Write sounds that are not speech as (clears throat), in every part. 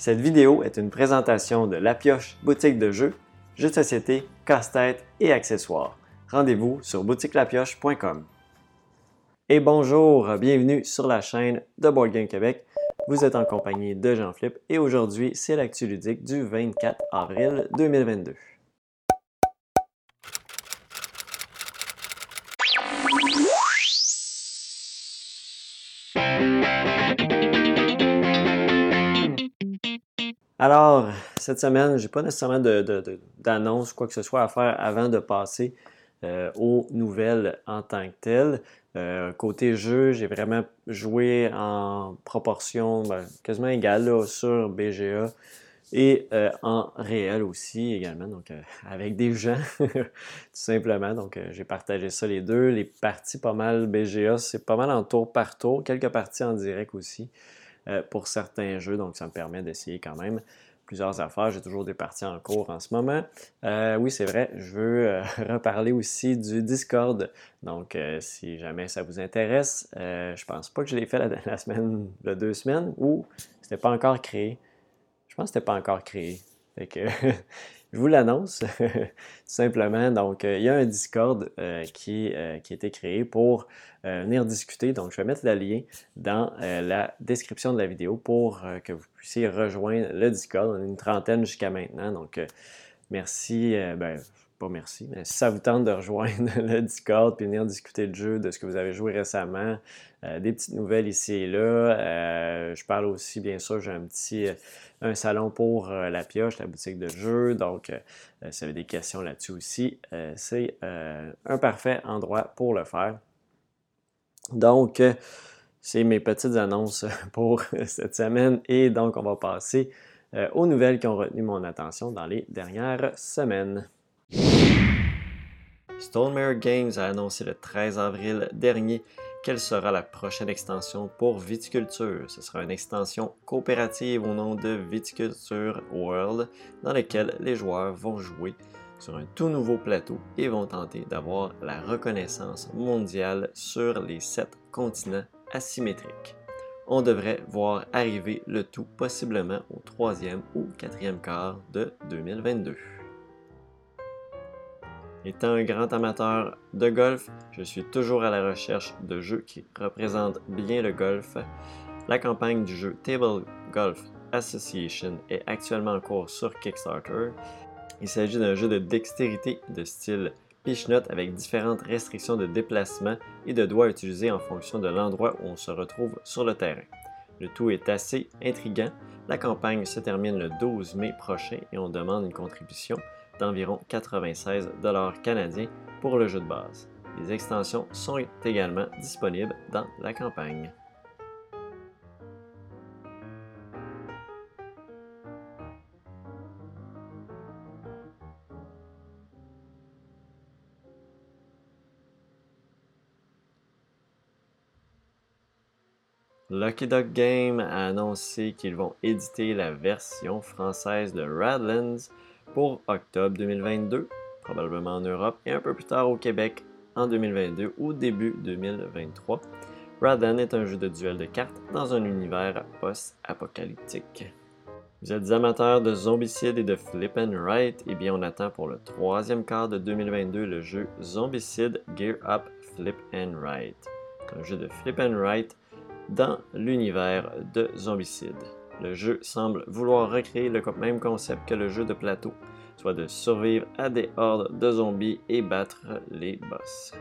Cette vidéo est une présentation de La Pioche boutique de jeux, jeux de société, casse-tête et accessoires. Rendez-vous sur boutiquelapioche.com. Et bonjour, bienvenue sur la chaîne de Board Game Québec. Vous êtes en compagnie de Jean-Philippe et aujourd'hui, c'est l'actu ludique du 24 avril 2022. Alors, cette semaine, je n'ai pas nécessairement d'annonce, quoi que ce soit à faire avant de passer euh, aux nouvelles en tant que telles. Euh, côté jeu, j'ai vraiment joué en proportion ben, quasiment égale sur BGA et euh, en réel aussi également, donc avec des gens, (laughs) tout simplement. Donc j'ai partagé ça les deux. Les parties pas mal BGA, c'est pas mal en tour par tour, quelques parties en direct aussi. Euh, pour certains jeux. Donc, ça me permet d'essayer quand même plusieurs affaires. J'ai toujours des parties en cours en ce moment. Euh, oui, c'est vrai, je veux euh, (laughs) reparler aussi du Discord. Donc, si jamais ça vous intéresse, je pense pas que je l'ai fait la, (laughs) semaine, de deux semaines, ou c'était pas encore créé. Je pense que c'était pas encore créé. Fait que (laughs) je vous l'annonce tout (laughs) simplement. Donc, il y a un Discord qui, qui a été créé pour euh, venir discuter. Donc, je vais mettre le lien dans euh, la description de la vidéo pour euh, que vous puissiez rejoindre le Discord. On est une trentaine jusqu'à maintenant. Donc, merci. ben, pas merci, mais si ça vous tente de rejoindre (laughs) le Discord puis venir discuter de jeu, de ce que vous avez joué récemment, des petites nouvelles ici et là. je parle aussi, bien sûr, j'ai un petit un salon pour la pioche, la boutique de jeux. Donc, si vous avez des questions là-dessus aussi, c'est un parfait endroit pour le faire. Donc, euh, c'est mes petites annonces (laughs) pour (laughs) cette semaine et donc on va passer euh, aux nouvelles qui ont retenu mon attention dans les dernières semaines. Stonemare Games a annoncé le 13 avril dernier quelle sera la prochaine extension pour Viticulture. Ce sera une extension coopérative au nom de Viticulture World dans laquelle les joueurs vont jouer sur un tout nouveau plateau et vont tenter d'avoir la reconnaissance mondiale sur les sept continents asymétriques. On devrait voir arriver le tout possiblement au troisième ou quatrième quart de 2022. Étant un grand amateur de golf, je suis toujours à la recherche de jeux qui représentent bien le golf. La campagne du jeu Table Golf Association est actuellement en cours sur Kickstarter il s'agit d'un jeu de dextérité de style Note avec différentes restrictions de déplacement et de doigts utilisés en fonction de l'endroit où on se retrouve sur le terrain. Le tout est assez intriguant. La campagne se termine le 12 mai prochain et on demande une contribution d'environ 96 canadiens pour le jeu de base. Les extensions sont également disponibles dans la campagne. Lucky Duck Game a annoncé qu'ils vont éditer la version française de Radlands pour octobre 2022, probablement en Europe, et un peu plus tard au Québec en 2022 ou début 2023. Radlands est un jeu de duel de cartes dans un univers post-apocalyptique. Vous êtes amateurs de zombicide et de flip and write, eh bien on attend pour le troisième quart de 2022 le jeu Zombicide Gear Up Flip and Write. Un jeu de flip and write dans l'univers de Zombicide. Le jeu semble vouloir recréer le même concept que le jeu de plateau, soit de survivre à des hordes de zombies et battre les boss.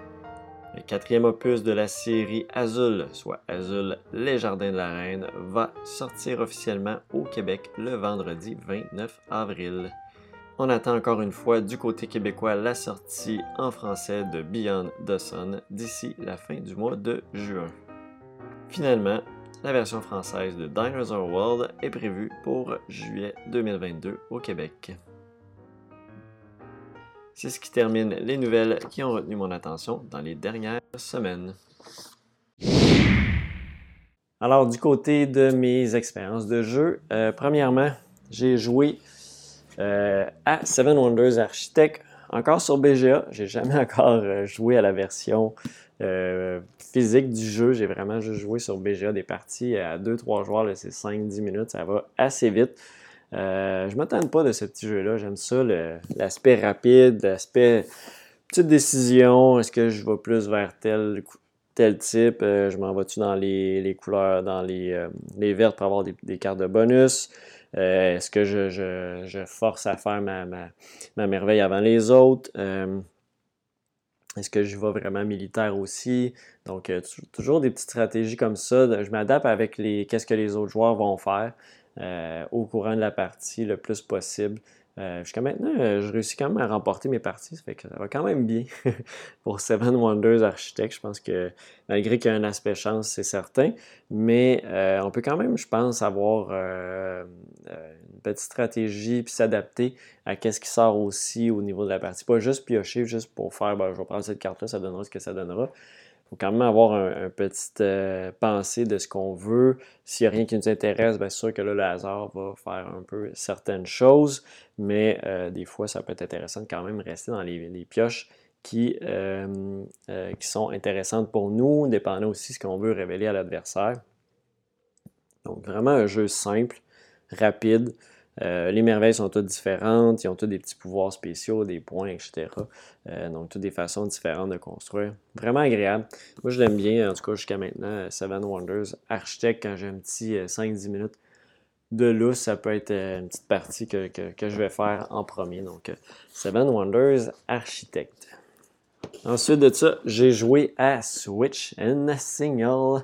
Le quatrième opus de la série Azul, soit Azul Les Jardins de la Reine, va sortir officiellement au Québec le vendredi 29 avril. On attend encore une fois du côté québécois la sortie en français de Beyond the Sun d'ici la fin du mois de juin. Finalement, la version française de Dinosaur World est prévue pour juillet 2022 au Québec. C'est ce qui termine les nouvelles qui ont retenu mon attention dans les dernières semaines. Alors, du côté de mes expériences de jeu, euh, premièrement, j'ai joué euh, à Seven Wonders Architect encore sur BGA. J'ai jamais (laughs) encore joué à la version physique du jeu. J'ai vraiment juste joué sur BGA des parties à 2-3 joueurs. C'est 5-10 minutes. Ça va assez vite. je ne m'attends pas de ce petit jeu-là. J'aime ça, l'aspect rapide, l'aspect petite décision. Est-ce que je vais plus vers tel, type? je m'en vais-tu dans les, couleurs, dans les, les vertes pour avoir des cartes de bonus? Euh, est-ce que je, force à faire ma, merveille avant les autres? Euh, est-ce que je vais vraiment militaire aussi? Donc, euh, toujours des petites stratégies comme ça. Je m'adapte avec les qu'est-ce que les autres joueurs vont faire au courant de la partie le plus possible. Euh, jusqu'à maintenant, euh, je réussis quand même à remporter mes parties, ça fait que ça va quand même bien (laughs) pour Seven Wonders Architect. Je pense que malgré qu'il y a un aspect chance, c'est certain, mais euh, on peut quand même, je pense, avoir une petite stratégie puis s'adapter à ce qui sort aussi au niveau de la partie. Pas juste piocher, juste pour faire, ben, je vais prendre cette carte-là, ça donnera ce que ça donnera faut quand même avoir un, petit euh, pensée de ce qu'on veut. S'il n'y a rien qui nous intéresse, bien sûr que là, le hasard va faire un peu certaines choses, mais euh, des fois, ça peut être intéressant de quand même rester dans les, pioches qui, euh, qui sont intéressantes pour nous, dépendant aussi de ce qu'on veut révéler à l'adversaire. Donc, vraiment un jeu simple, rapide. Euh, les merveilles sont toutes différentes, ils ont tous des petits pouvoirs spéciaux, des points, etc. Euh, donc, toutes des façons différentes de construire. Vraiment agréable. Moi, je l'aime bien, en tout cas, jusqu'à maintenant, Seven Wonders. Architecte, quand j'ai un petit 5-10 euh, minutes de lousse, ça peut être une petite partie que, je vais faire en premier. Donc, Seven Wonders Architect. Ensuite de ça, j'ai joué à Switch and Single,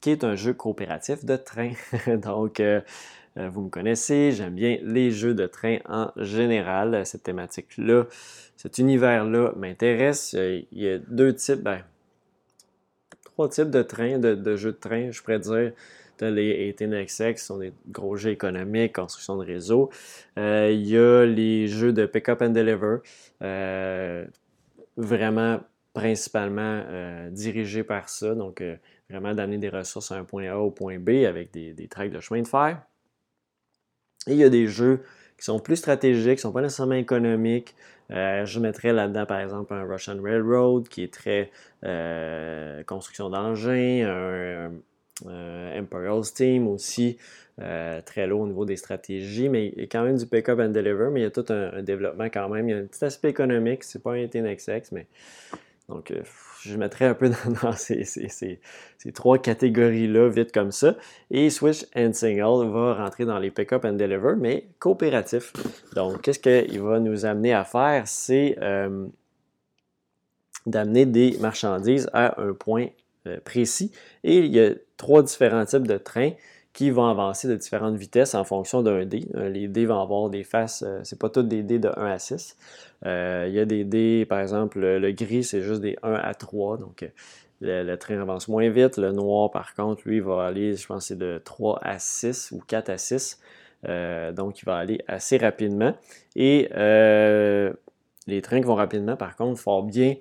qui est un jeu coopératif de train. (laughs) donc, euh, vous me connaissez, j'aime bien les jeux de train en général. Cette thématique-là, cet univers-là m'intéresse. Euh, il y a deux types, ben, trois types de trains, de, jeux de train, je pourrais dire. les 18XX, qui sont des gros jeux économiques, construction de réseau. Euh, il y a les jeux de pick-up and deliver, vraiment principalement dirigés par ça. Donc, vraiment d'amener des ressources à un point A au point B avec des, des tracks de chemin de fer. Et il y a des jeux qui sont plus stratégiques, qui sont pas nécessairement économiques. Euh, je mettrais là-dedans, par exemple, un Russian Railroad qui est très euh, construction d'engins, un, Imperial Steam aussi, euh, très lourd au niveau des stratégies, mais il y a quand même du pick-up and deliver, mais il y a tout un, développement quand même. Il y a un petit aspect économique, c'est pas un 10XX, mais donc, euh, je mettrais un peu (laughs) dans, ces, trois catégories-là, vite comme ça. Et Switch and Single va rentrer dans les pick-up and deliver, mais coopératif. Donc, qu'est-ce qu'il va nous amener à faire? C'est euh, d'amener des marchandises à un point euh, précis. Et il y a trois différents types de trains qui vont avancer de différentes vitesses en fonction d'un dé. Euh, les dés vont avoir des faces, euh, c'est pas tous des dés de 1 à 6. Euh, il y a des dés, par exemple, le, gris, c'est juste des 1 à 3, donc le, train avance moins vite. Le noir, par contre, lui, va aller, je pense, c'est de 3 à 6 ou 4 à 6. donc, il va aller assez rapidement. Et les trains qui vont rapidement, par contre, il faut bien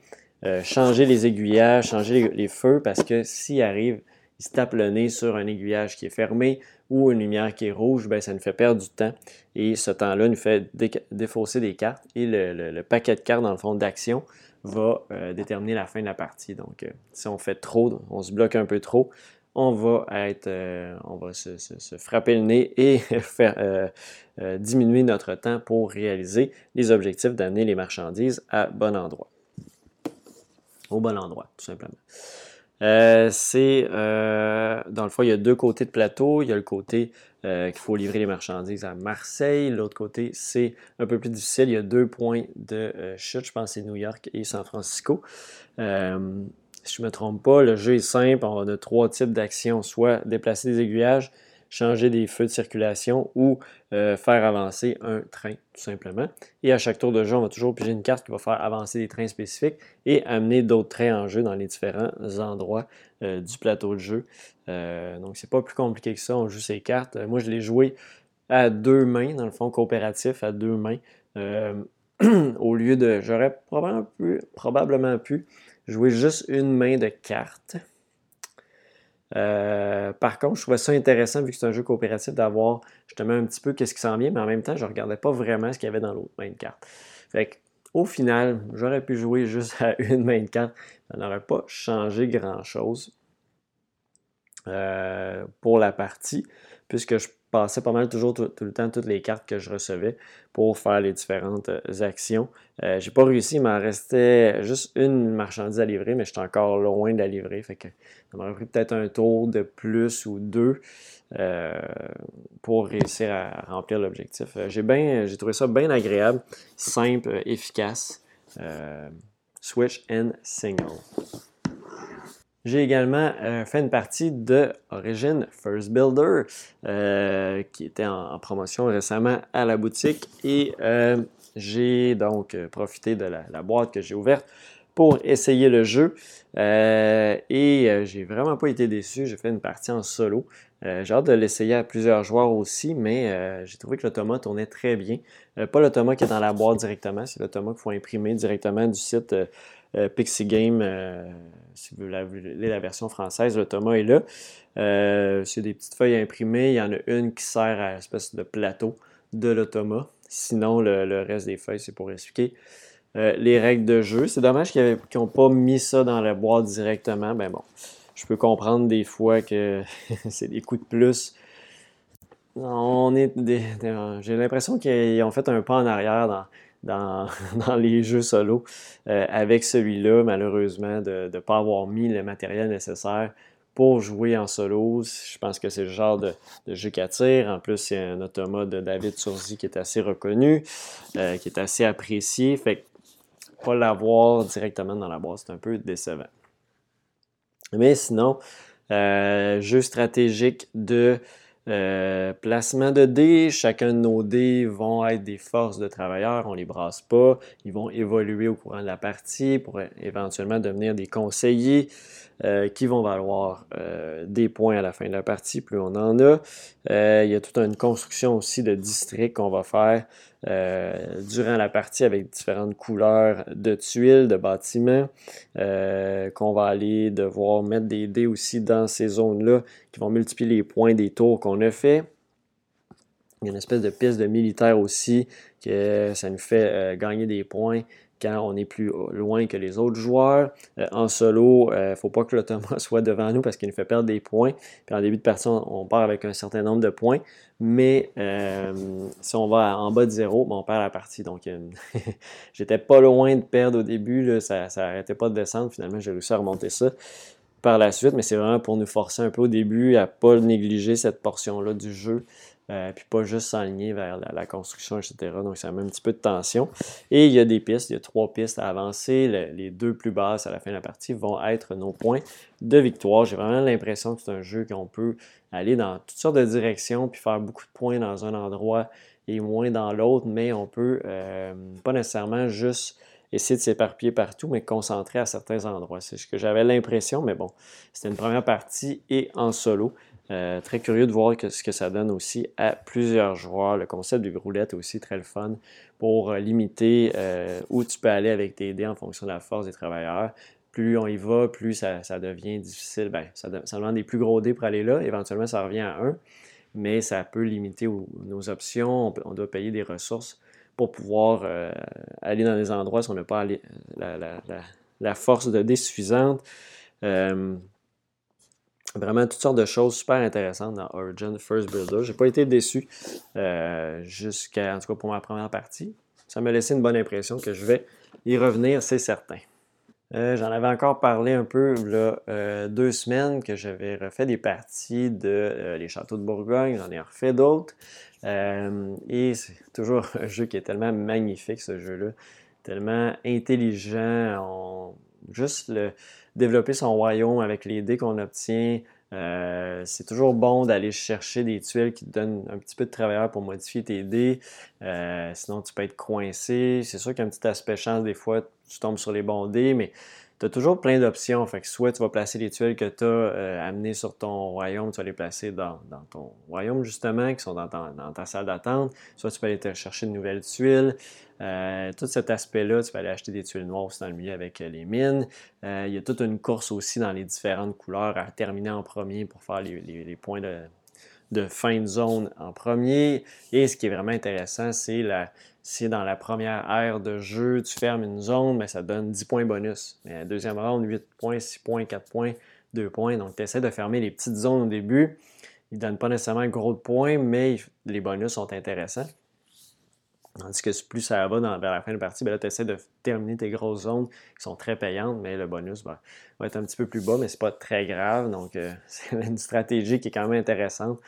changer les aiguillages, changer les, les feux, parce que s'il arrive se tape le nez sur un aiguillage qui est fermé ou une lumière qui est rouge, ben, ça nous fait perdre du temps. Et ce temps-là nous fait défausser des cartes. Et le, paquet de cartes, dans le fond, d'action va euh, déterminer la fin de la partie. Donc, euh, si on fait trop, on se bloque un peu trop, on va être, euh, on va se, frapper le nez et (laughs) faire diminuer notre temps pour réaliser les objectifs d'amener les marchandises à bon endroit. Au bon endroit, tout simplement. Euh, c'est, euh, dans le fond, il y a deux côtés de plateau. Il y a le côté euh, qu'il faut livrer les marchandises à Marseille. L'autre côté, c'est un peu plus difficile. Il y a deux points de chute. Je pense que c'est New York et San Francisco. si je ne me trompe pas, le jeu est simple. On a trois types d'actions, soit déplacer des aiguillages, changer des feux de circulation ou euh, faire avancer un train, tout simplement. Et à chaque tour de jeu, on va toujours piger une carte qui va faire avancer des trains spécifiques et amener d'autres trains en jeu dans les différents endroits euh, du plateau de jeu. Euh, donc, c'est pas plus compliqué que ça. On joue ces cartes. moi, je l'ai joué à deux mains, dans le fond coopératif, à deux mains. (clears throat) au lieu de. J'aurais probablement probablement pu jouer juste une main de cartes. Euh, par contre, je trouvais ça intéressant, vu que c'est un jeu coopératif, d'avoir justement un petit peu qu'est-ce qui s'en vient, mais en même temps, je ne regardais pas vraiment ce qu'il y avait dans l'autre main de carte. Fait au final, j'aurais pu jouer juste à (laughs) une main de carte. Ça n'aurait pas changé grand-chose euh, pour la partie, puisque je passais pas mal toujours tout, le temps toutes les cartes que je recevais pour faire les différentes euh, actions. Euh, j'ai pas réussi, il m'en restait juste une marchandise à livrer, mais j'étais encore loin de la livrer. Fait que ça m'aurait pris peut-être un tour de plus ou deux euh, pour réussir à remplir l'objectif. j'ai bien, j'ai trouvé ça bien agréable, simple, efficace. switch and single. J'ai également euh, fait une partie de Origin First Builder euh, qui était en, promotion récemment à la boutique et euh, j'ai donc profité de la, boîte que j'ai ouverte pour essayer le jeu et j'ai vraiment pas été déçu. J'ai fait une partie en solo. j'ai hâte de l'essayer à plusieurs joueurs aussi, mais j'ai trouvé que l'automa tournait très bien. pas l'automa qui est dans la boîte directement, c'est l'automa qu'il faut imprimer directement du site euh, Pixie Game, euh, si vous voulez la, version française, le Thomas est là. Euh, c'est des petites feuilles imprimées. Il y en a une qui sert à une espèce de plateau de l'automa. Sinon, le, reste des feuilles, c'est pour expliquer les règles de jeu. C'est dommage qu'ils n'ont pas mis ça dans la boîte directement. Ben bon, je peux comprendre des fois que (laughs) c'est des coups de plus. On est J'ai l'impression qu'ils ont fait un pas en arrière dans, (laughs) dans, les jeux solo euh, avec celui-là, malheureusement, de ne pas avoir mis le matériel nécessaire pour jouer en solo. Je pense que c'est le genre de, jeu qui attire. En plus, c'est un automate de David Surzi qui est assez reconnu, euh, qui est assez apprécié. Fait que pas l'avoir directement dans la boîte, c'est un peu décevant. Mais sinon, euh, jeu stratégique de euh, placement de dés, chacun de nos dés vont être des forces de travailleurs, on ne les brasse pas, ils vont évoluer au courant de la partie pour éventuellement devenir des conseillers euh, qui vont valoir euh, des points à la fin de la partie, plus on en a. il y a toute une construction aussi de districts qu'on va faire euh, durant la partie avec différentes couleurs de tuiles, de bâtiments, euh, qu'on va aller devoir mettre des dés aussi dans ces zones-là qui vont multiplier les points des tours qu'on a fait. Il y a une espèce de piste de militaire aussi que ça nous fait euh, gagner des points quand on est plus loin que les autres joueurs. Euh, en solo, il euh, ne faut pas que l'automa (laughs) soit devant nous parce qu'il nous fait perdre des points. Puis en début de partie, on, part avec un certain nombre de points. Mais euh, si on va en bas de zéro, ben, on perd la partie. Donc, (laughs) j'étais pas loin de perdre au début. ça n'arrêtait pas de descendre. Finalement, j'ai réussi à remonter ça par la suite. Mais c'est vraiment pour nous forcer un peu au début à ne pas négliger cette portion-là du jeu. Euh, puis pas juste s'aligner vers la, construction, etc. Donc, ça met un petit peu de tension. Et il y a des pistes, il y a trois pistes à avancer. les deux plus basses à la fin de la partie vont être nos points de victoire. J'ai vraiment l'impression que c'est un jeu qu'on peut aller dans toutes sortes de directions puis faire beaucoup de points dans un endroit et moins dans l'autre, mais on peut euh, pas nécessairement juste essayer de s'éparpiller partout, mais concentrer à certains endroits. C'est ce que j'avais l'impression, mais bon, c'était une première partie et en solo. Euh, très curieux de voir ce que ça donne aussi à plusieurs joueurs. Le concept du roulette est aussi très le fun pour euh, limiter euh, où tu peux aller avec tes dés en fonction de la force des travailleurs. Plus on y va, plus ça, devient difficile. Ben, ça, demande des plus gros dés pour aller là. Éventuellement, ça revient à 1, mais ça peut limiter nos options. On, doit payer des ressources pour pouvoir aller dans des endroits si on n'a pas la, force de dés suffisante vraiment toutes sortes de choses super intéressantes dans Origin First Builder. J'ai pas été déçu euh, jusqu'à, en tout cas pour ma première partie. Ça m'a laissé une bonne impression que je vais y revenir, c'est certain. Euh, j'en avais encore parlé un peu y a deux semaines que j'avais refait des parties de euh, les châteaux de Bourgogne, j'en ai refait d'autres. et c'est toujours un jeu qui est tellement magnifique, ce jeu-là, tellement intelligent. Juste le, développer son royaume avec les dés qu'on obtient. Euh, c'est toujours bon d'aller chercher des tuiles qui te donnent un petit peu de travailleur pour modifier tes dés. Euh, sinon, tu peux être coincé. C'est sûr qu'il y a un petit aspect chance des fois, tu tombes sur les bons dés, mais tu as toujours plein d'options. Soit tu vas placer les tuiles que tu as euh, amenées sur ton royaume, tu vas les placer dans, ton royaume justement, qui sont dans, ta salle d'attente. Soit tu peux aller te chercher de nouvelles tuiles. Euh, tout cet aspect-là, tu peux aller acheter des tuiles noires aussi dans le milieu avec euh, les mines. il y a toute une course aussi dans les différentes couleurs à terminer en premier pour faire les, points de fin de zone en premier. Et ce qui est vraiment intéressant, c'est la, si dans la première ère de jeu, tu fermes une zone, mais ça donne 10 points bonus. Mais la deuxième round, 8 points, 6 points, 4 points, 2 points. Donc, tu essaies de fermer les petites zones au début. Ils ne donnent pas nécessairement gros de points, mais les bonus sont intéressants. Tandis que plus ça va vers la fin de la partie, ben tu essaies de terminer tes grosses zones qui sont très payantes, mais le bonus ben, va être un petit peu plus bas, mais c'est pas très grave. Donc, euh, (laughs) c'est une stratégie qui est quand même intéressante.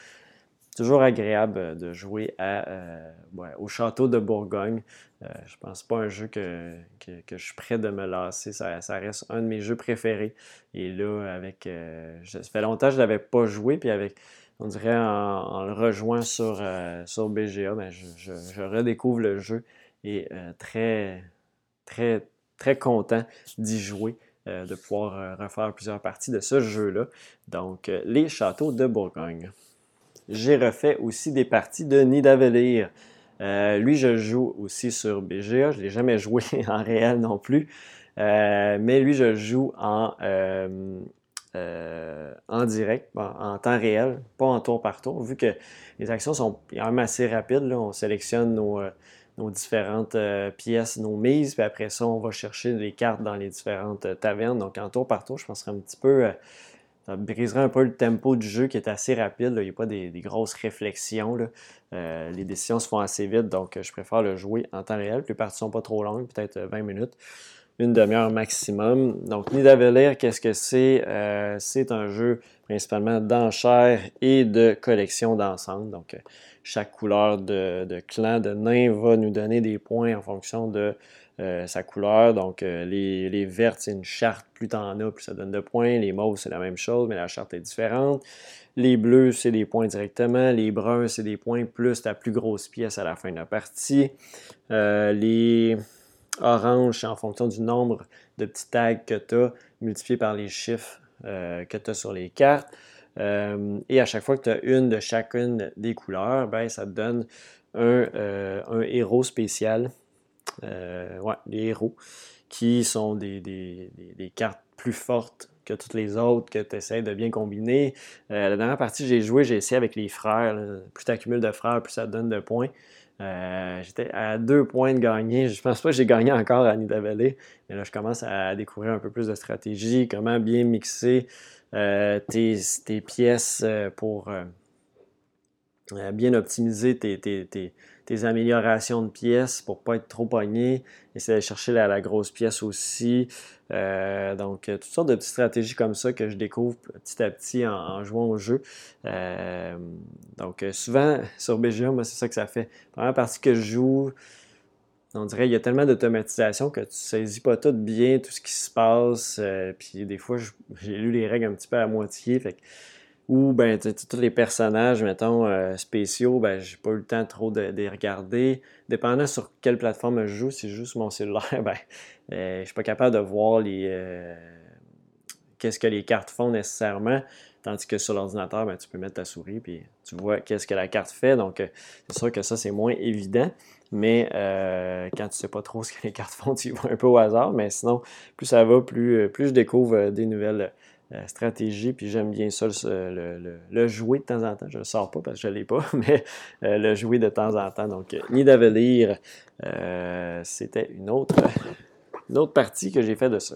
Toujours agréable euh, de jouer euh, au château de Bourgogne. je pense pas un jeu que, je suis prêt de me lasser. Ça, reste un de mes jeux préférés. Et là, avec. ça fait longtemps que je l'avais pas joué, puis avec on dirait en, le rejoignant sur, euh, sur BGA, mais je, redécouvre le jeu et euh, très, très, très content d'y jouer, euh, de pouvoir refaire plusieurs parties de ce jeu-là. Donc, les châteaux de Bourgogne. J'ai refait aussi des parties de Nidavellir. lui, je joue aussi sur BGA. Je ne l'ai jamais joué (laughs) en réel non plus. mais lui, je joue en, euh, en direct, en temps réel, pas en tour par tour, vu que les actions sont quand même assez rapides. On sélectionne nos, euh, différentes euh, pièces, nos mises, puis après ça, on va chercher les cartes dans les différentes tavernes. Donc en tour par tour, je pense un petit peu. Ça briserait un peu le tempo du jeu qui est assez rapide. Il n'y a pas des, grosses réflexions. les décisions se font assez vite, donc je préfère le jouer en temps réel. Les parties sont pas trop longues, peut-être 20 minutes une demi-heure maximum. Donc, Nidavellir, qu'est-ce que c'est? Euh, c'est un jeu principalement d'enchères et de collection d'ensemble. Donc, euh, chaque couleur de, clan, de nain va nous donner des points en fonction de euh, sa couleur. Donc, les, les, vertes, c'est une charte. Plus tu en as, plus ça donne de points. Les mauves, c'est la même chose, mais la charte est différente. Les bleus, c'est des points directement. Les bruns, c'est des points plus ta plus grosse pièce à la fin de la partie. les Orange, en fonction du nombre de petits tags que tu as, multiplié par les chiffres euh, que tu as sur les cartes. Euh, et à chaque fois que tu as une de chacune des couleurs, ben, ça te donne un, euh, héros spécial. Ouais, les héros, qui sont des, cartes plus fortes que toutes les autres que tu essaies de bien combiner. la dernière partie j'ai joué, j'ai essayé avec les frères. Plus tu accumules de frères, plus ça te donne de points. Euh, j'étais à deux points de gagner. Je pense pas que j'ai gagné encore à Nidavellir, mais là, je commence à découvrir un peu plus de stratégie, comment bien mixer euh, tes, pièces euh, pour bien optimiser tes, tes améliorations de pièces pour pas être trop pogné. Essayer de chercher la, grosse pièce aussi. Euh, donc, toutes sortes de petites stratégies comme ça que je découvre petit à petit en, jouant au jeu. Euh, donc, souvent (laughs) sur BGA, moi, c'est ça que ça fait. Première partie que je joue, on dirait qu'il y a tellement d'automatisation que tu saisis pas tout bien tout ce qui se passe. Euh, puis des fois, j'ai lu les règles un petit peu à moitié. Ou ben, tous les personnages, mettons, euh, spéciaux, ben, j'ai pas eu le temps trop de, les regarder. Dépendant sur quelle plateforme je joue, si je joue sur mon cellulaire, (laughs) ben, euh, je suis pas capable de voir les euh, qu'est-ce que les cartes font nécessairement. Tandis que sur l'ordinateur, ben, tu peux mettre ta souris puis tu vois qu'est-ce que la carte fait. Donc, c'est sûr que ça, c'est moins évident. Mais quand tu sais pas trop ce que les cartes font, (laughs) tu y vas un peu au hasard. Mais sinon, plus ça va, plus, plus je découvre des nouvelles stratégie, puis j'aime bien ça, le, jouer de temps en temps. Je ne le sors pas parce que je ne l'ai pas, (laughs) mais euh, le jouer de temps en temps. Donc, euh, c'était une autre, autre partie que j'ai fait de ça.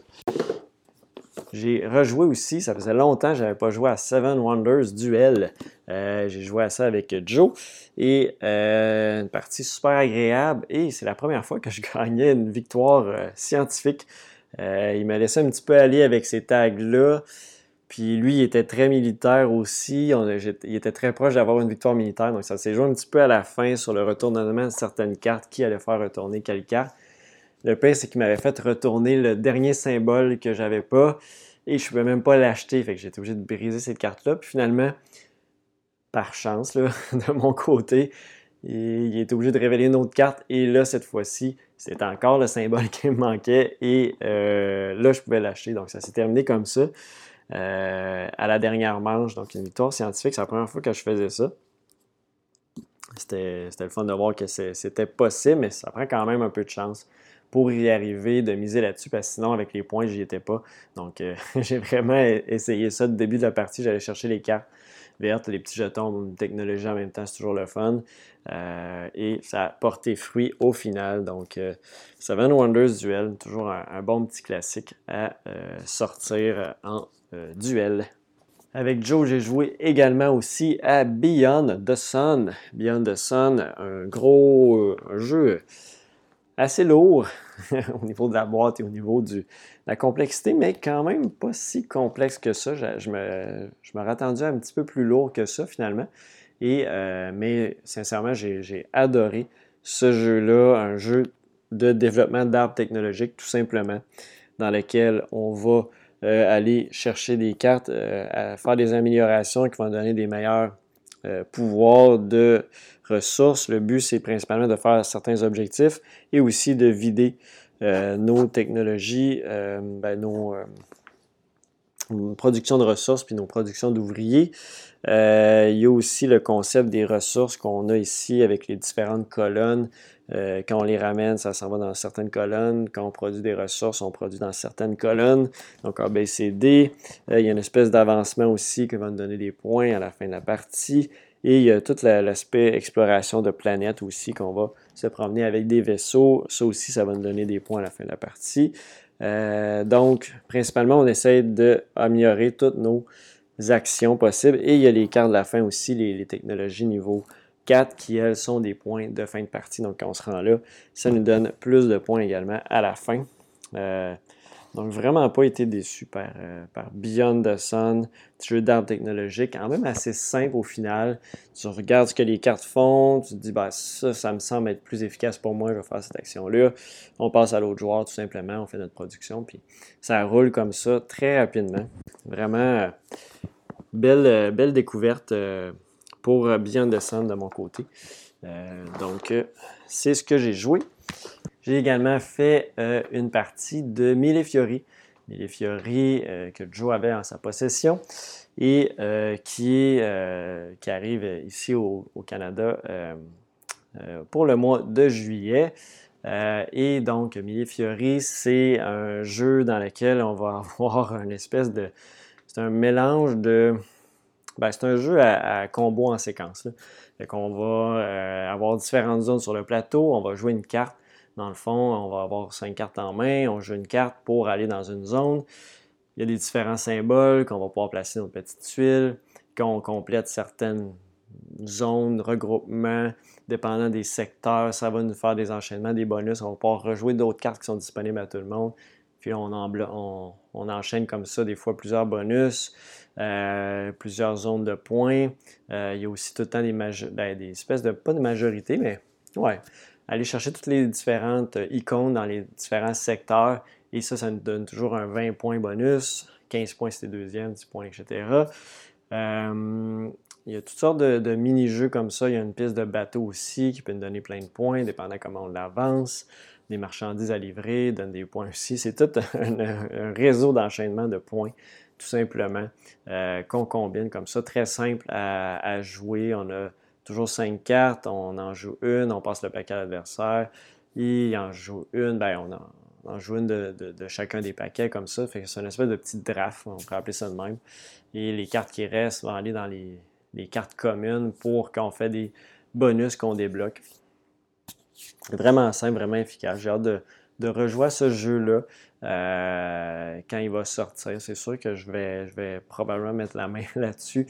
J'ai rejoué aussi, ça faisait longtemps que je n'avais pas joué à Seven Wonders Duel. Euh, j'ai joué à ça avec Joe et une partie super agréable et c'est la première fois que je (laughs) gagnais une victoire scientifique euh, il m'a laissé un petit peu aller avec ces tags-là. Puis lui, il était très militaire aussi. il était très proche d'avoir une victoire militaire. Donc ça s'est joué un petit peu à la fin sur le retournement de certaines cartes, qui allait faire retourner quelle carte. Le pire, c'est qu'il m'avait fait retourner le dernier symbole que j'avais pas. Et je ne pouvais même pas l'acheter. Fait que j'étais obligé de briser cette carte-là. Puis finalement, par chance, (laughs) de mon côté, il était obligé de révéler une autre carte. Et là, cette fois-ci, c'était encore le symbole (laughs) qui me manquait. Et euh, là, je pouvais l'acheter. Donc, ça s'est terminé comme ça. Euh, à la dernière manche, donc une victoire scientifique, c'est la première fois que je faisais ça. C'était le fun de voir que c'était possible, mais ça prend quand même un peu de chance pour y arriver, de miser là-dessus, parce que sinon, avec les points, j'y étais pas. Donc, euh, (laughs) j'ai vraiment essayé ça. Au début de la partie, j'allais chercher les cartes les petits jetons, une technologie en même temps, c'est toujours le fun. Euh, et ça a porté fruit au final. Donc, euh, Seven Wonders Duel, toujours un, bon petit classique à sortir en duel. Avec Joe, j'ai joué également aussi à Beyond the Sun. Beyond the Sun, un gros jeu assez lourd (laughs) au niveau de la boîte et au niveau de la complexité, mais quand même pas si complexe que ça. Je, me, je m'aurais attendu un petit peu plus lourd que ça finalement. Et, euh, mais sincèrement, j'ai adoré ce jeu-là, un jeu de développement d'arbres technologiques tout simplement, dans lequel on va euh, aller chercher des cartes, euh, à faire des améliorations qui vont donner des meilleurs pouvoirs de ressources. Le but, c'est principalement de faire certains objectifs et aussi de vider euh, nos technologies, euh, ben, nos euh, productions de ressources puis nos productions d'ouvriers. il y a aussi le concept des ressources qu'on a ici avec les différentes colonnes. Quand on les ramène, ça s'en va dans certaines colonnes. Quand on produit des ressources, on produit dans certaines colonnes. Donc A, B, C, D. il y a une espèce d'avancement aussi qui va nous donner des points à la fin de la partie. Et il y a tout l'aspect exploration de planètes aussi qu'on va se promener avec des vaisseaux. Ça aussi, ça va nous donner des points à la fin de la partie. Euh, donc, principalement, on essaie d'améliorer toutes nos actions possibles. Et il y a les cartes de la fin aussi, les, technologies niveau 4 qui, elles, sont des points de fin de partie. Donc, quand on se rend là, ça nous donne plus de points également à la fin. Euh, donc, vraiment pas été déçu par, euh, par Beyond the Sun, jeu d'arbre technologique, quand même assez simple au final. Tu regardes ce que les cartes font, tu te dis, bah, ça, ça me semble être plus efficace pour moi, je vais faire cette action-là. On passe à l'autre joueur tout simplement, on fait notre production, puis ça roule comme ça très rapidement. Vraiment, euh, belle, belle découverte pour Beyond the Sun de mon côté. donc, c'est ce que j'ai joué. J'ai également fait euh, une partie de Mille Fiori. Mille Fiori euh, que Joe avait en sa possession et euh, qui, qui, arrive ici au, Canada pour le mois de juillet. et donc, Mille Fiori, c'est un jeu dans lequel on va (laughs) avoir une espèce de. C'est un mélange de. Ben, c'est un jeu à, combo en séquence. On va avoir différentes zones sur le plateau, on va jouer une carte dans le fond, on va avoir cinq cartes en main, on joue une carte pour aller dans une zone. Il y a des différents symboles qu'on va pouvoir placer dans nos petites tuiles. Quand on complète certaines zones, regroupements, dépendant des secteurs, ça va nous faire des enchaînements, des bonus. On va pouvoir rejouer d'autres cartes qui sont disponibles à tout le monde. Puis on, enchaîne comme ça des fois plusieurs bonus, euh, plusieurs zones de points. Euh, il y a aussi tout le temps des, ben, des espèces de, pas de majorité, mais ouais, aller chercher toutes les différentes euh, icônes dans les différents secteurs. Et ça, ça nous donne toujours un 20 points bonus. 15 points si deuxième, 10 points, etc. Il y a toutes sortes de, mini-jeux comme ça. Il y a une piste de bateau aussi qui peut nous donner plein de points, dépendant comment on l'avance. Des marchandises à livrer donnent des points aussi. C'est tout (laughs) un, réseau d'enchaînement de points, tout simplement, euh, qu'on combine comme ça. Très simple à, jouer. On a toujours cinq cartes, on en joue une, on passe le paquet à l'adversaire, il en joue une, ben on en, joue une de, chacun des paquets comme ça. Fait que c'est une espèce de petit draft, on pourrait appeler ça de même. Et les cartes qui restent vont aller dans les, cartes communes pour qu'on fait des bonus qu'on débloque. Vraiment simple, vraiment efficace. J'ai hâte de, de rejouer ce jeu-là. Euh, quand il va sortir. C'est sûr que je vais, je vais probablement mettre la main (laughs) là-dessus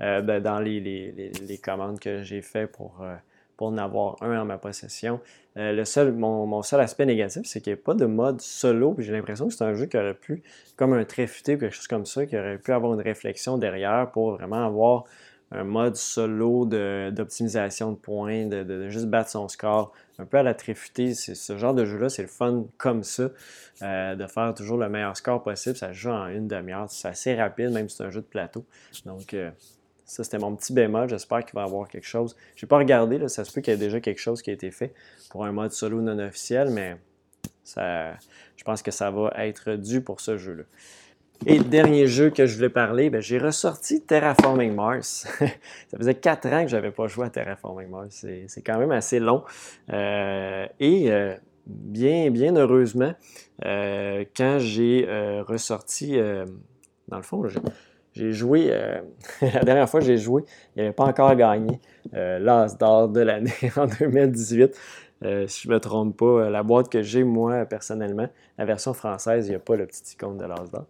euh, ben, dans les, les, les, commandes que j'ai fait pour, euh, pour en avoir un en ma possession. le seul, mon, mon, seul aspect négatif, c'est qu'il n'y a pas de mode solo. J'ai l'impression que c'est un jeu qui aurait pu, comme un trait futé ou quelque chose comme ça, qui aurait pu avoir une réflexion derrière pour vraiment avoir un mode solo d'optimisation de, points, de, juste battre son score, un peu à la tréfutée. Ce genre de jeu-là, c'est le fun comme ça, euh, de faire toujours le meilleur score possible. Ça se joue en une demi-heure. C'est assez rapide, même si c'est un jeu de plateau. Donc, euh, ça, c'était mon petit bémol. J'espère qu'il va y avoir quelque chose. Je n'ai pas regardé, là, ça se peut qu'il y ait déjà quelque chose qui a été fait pour un mode solo non officiel, mais ça, je pense que ça va être dû pour ce jeu-là. Et dernier jeu que je voulais parler, ben, j'ai ressorti Terraforming Mars. (laughs) ça faisait quatre ans que je n'avais pas joué à Terraforming Mars. C'est quand même assez long. Euh, et euh, bien, bien heureusement, quand j'ai ressorti, dans le fond, j'ai joué, (laughs) la dernière fois j'ai joué, il n'y avait pas encore gagné l'As d'or de l'année (laughs) en 2018. Euh, si je ne me trompe pas, euh, la boîte que j'ai, moi, personnellement, la version française, il n'y a pas le petit icône de l'Asdor.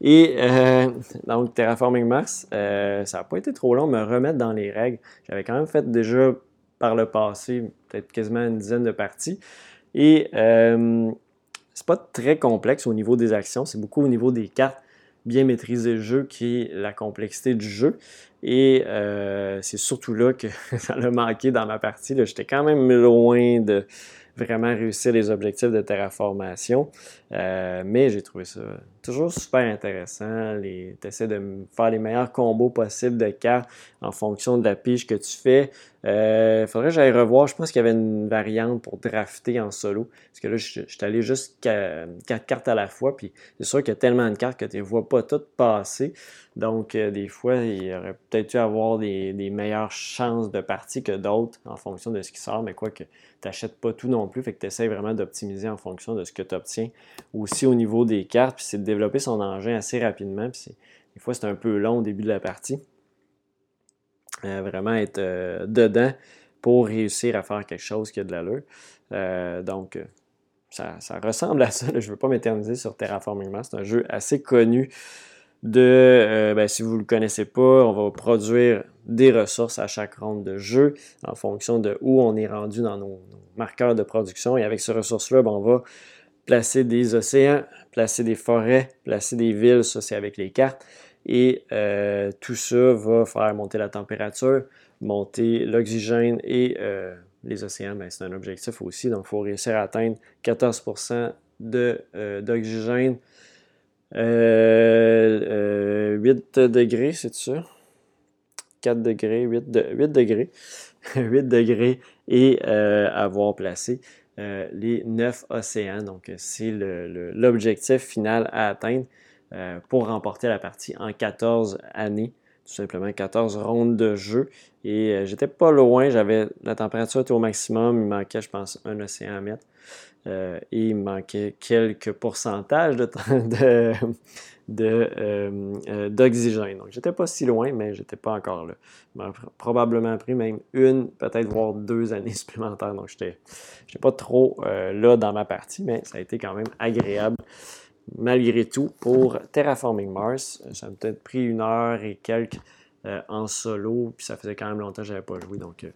Et euh, donc, Terraforming Mars, ça n'a pas été trop long me remettre dans les règles. J'avais quand même fait déjà par le passé, peut-être quasiment une dizaine de parties. Et c'est pas très complexe au niveau des actions, c'est beaucoup au niveau des cartes bien maîtriser le jeu qui est la complexité du jeu. Et euh, c'est surtout là que (laughs) ça a manqué dans ma partie. J'étais quand même loin de vraiment réussir les objectifs de terraformation. Euh, mais j'ai trouvé ça toujours super intéressant. Tu essaies de faire les meilleurs combos possibles de cartes en fonction de la pige que tu fais. Il euh, faudrait que j'aille revoir. Je pense qu'il y avait une variante pour drafter en solo. Parce que là, je, suis allé juste quatre cartes à la fois. Puis c'est sûr qu'il y a tellement de cartes que tu ne vois pas toutes passer. Donc, euh, des fois, il aurait peut-être dû avoir des, meilleures chances de partie que d'autres en fonction de ce qui sort. Mais quoi que tu n'achètes pas tout non plus. Fait que tu essaies vraiment d'optimiser en fonction de ce que tu obtiens. Aussi au niveau des cartes. Puis c'est de développer son engin assez rapidement. Puis des fois, c'est un peu long au début de la partie. Euh, vraiment être euh, dedans pour réussir à faire quelque chose qui a de l'allure. Donc, ça, ressemble à ça. Je ne veux pas m'éterniser sur Terraforming Mars. C'est un jeu assez connu de, ben, si vous ne le connaissez pas, on va produire des ressources à chaque ronde de jeu en fonction de où on est rendu dans nos, marqueurs de production. Et avec ces ressources-là, ben, on va placer des océans, placer des forêts, placer des villes, ça c'est avec les cartes. Et euh, tout ça va faire monter la température, monter l'oxygène et euh, les océans, ben, c'est un objectif aussi. Donc, il faut réussir à atteindre 14 euh, d'oxygène. 8 degrés, c'est ça? 4 degrés, 8, 8 degrés. (laughs) 8 degrés et avoir placé les 9 océans. Donc, c'est l'objectif final à atteindre. Euh, pour remporter la partie en 14 années. Tout simplement 14 rondes de jeu. Et euh, j'étais pas loin, j'avais la température était au maximum, il manquait, je pense, un océan à mettre. Euh, et il manquait quelques pourcentages de, (laughs) d'oxygène. Donc, j'étais pas si loin, mais j'étais pas encore là. m'a probablement pris même une, peut-être voire deux années (laughs) supplémentaires. Donc, j'étais, pas trop là dans ma partie, mais ça a été quand même agréable malgré tout, pour Terraforming Mars. Euh, ça m'a peut-être pris une heure et quelques euh, en solo, puis ça faisait quand même longtemps que je n'avais pas joué, donc euh,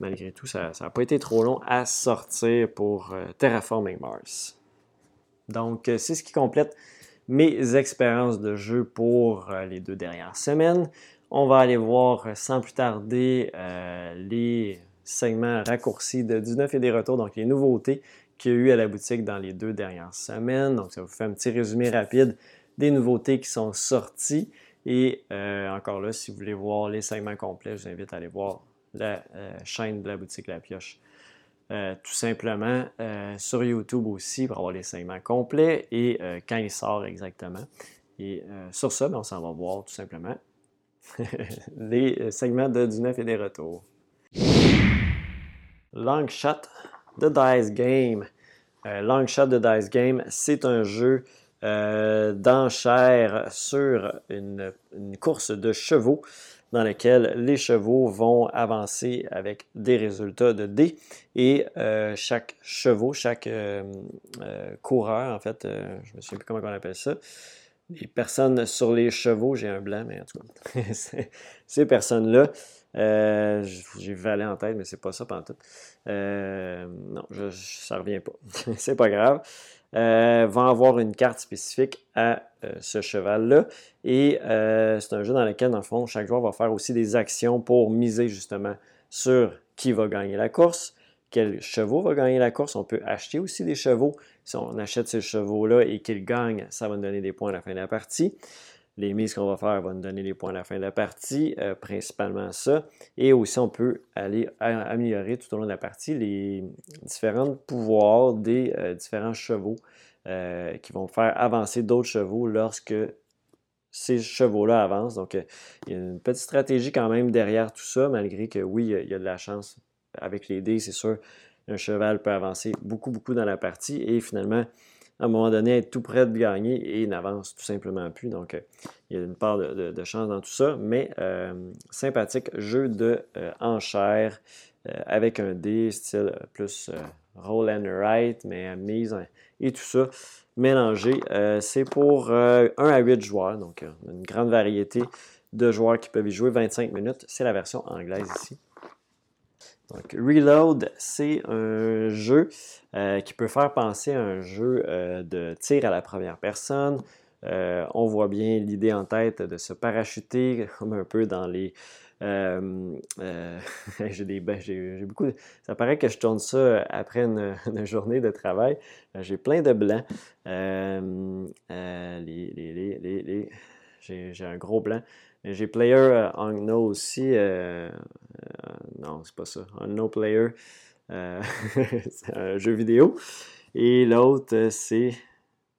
malgré tout, ça n'a pas été trop long à sortir pour Terraforming Mars. Donc, c'est ce qui complète mes expériences de jeu pour les deux dernières semaines. On va aller voir sans plus tarder les segments raccourcis de 19 et des retours, donc les nouveautés qu'il y a eu à la boutique dans les deux dernières semaines. Donc, ça vous fait un petit résumé rapide des nouveautés qui sont sorties. Et euh, encore là, si vous voulez voir les segments complets, je vous invite à aller voir la euh, chaîne de la boutique La Pioche. Euh, tout simplement sur YouTube aussi pour avoir les segments complets et quand il sort exactement. Et sur ça, ben, on s'en va voir tout simplement (laughs) les segments de du neuf et des retours. Long shot The Dice Game. Euh, Long Shot The Dice Game, c'est un jeu euh, d'enchères sur une, course de chevaux dans lequel les chevaux vont avancer avec des résultats de dés et euh, chaque chevaux, chaque coureur, en fait, je ne me souviens plus comment on appelle ça, les personnes sur les chevaux, j'ai un blanc, mais en tout cas, (laughs) ces personnes-là euh, j'ai Valet en tête, mais c'est pas ça pendant tout. Euh, non, je, ça revient pas. (laughs) c'est pas grave. Euh, va avoir une carte spécifique à euh, ce cheval-là. Et c'est un jeu dans lequel, dans le fond, chaque joueur va faire aussi des actions pour miser justement sur qui va gagner la course, quel chevaux va gagner la course. On peut acheter aussi des chevaux. Si on achète ces chevaux-là et qu'ils gagnent, ça va nous donner des points à la fin de la partie. Les mises qu'on va faire vont nous donner les points à la fin de la partie, euh, principalement ça. Et aussi, on peut aller améliorer tout au long de la partie les différents pouvoirs des euh, différents chevaux euh, qui vont faire avancer d'autres chevaux lorsque ces chevaux-là avancent. Donc, il y a une petite stratégie quand même derrière tout ça, malgré que oui, il y a de la chance avec les dés, c'est sûr. un cheval peut avancer beaucoup, beaucoup dans la partie et finalement, à un moment donné, être tout près de gagner et n'avance tout simplement plus. Donc, euh, il y a une part de, chance dans tout ça, mais euh, sympathique jeu de enchères avec un dé, style plus roll and write, mais mise et tout ça mélangé. C'est pour 1 à 8 joueurs, donc une grande variété de joueurs qui peuvent y jouer 25 minutes. C'est la version anglaise ici. Donc, Reload, c'est un jeu euh, qui peut faire penser à un jeu euh, de tir à la première personne. Euh, on voit bien l'idée en tête de se parachuter, (laughs) comme un peu dans les. (laughs) j'ai des ben, j'ai beaucoup. Ça paraît que je tourne ça après une, (laughs) journée de travail. j'ai plein de blancs. les, les, les, j'ai un gros blanc. J'ai Player Unknown euh, aussi. Euh, euh, non, c'est pas ça. No Player. (laughs) c'est un jeu vidéo. Et l'autre, c'est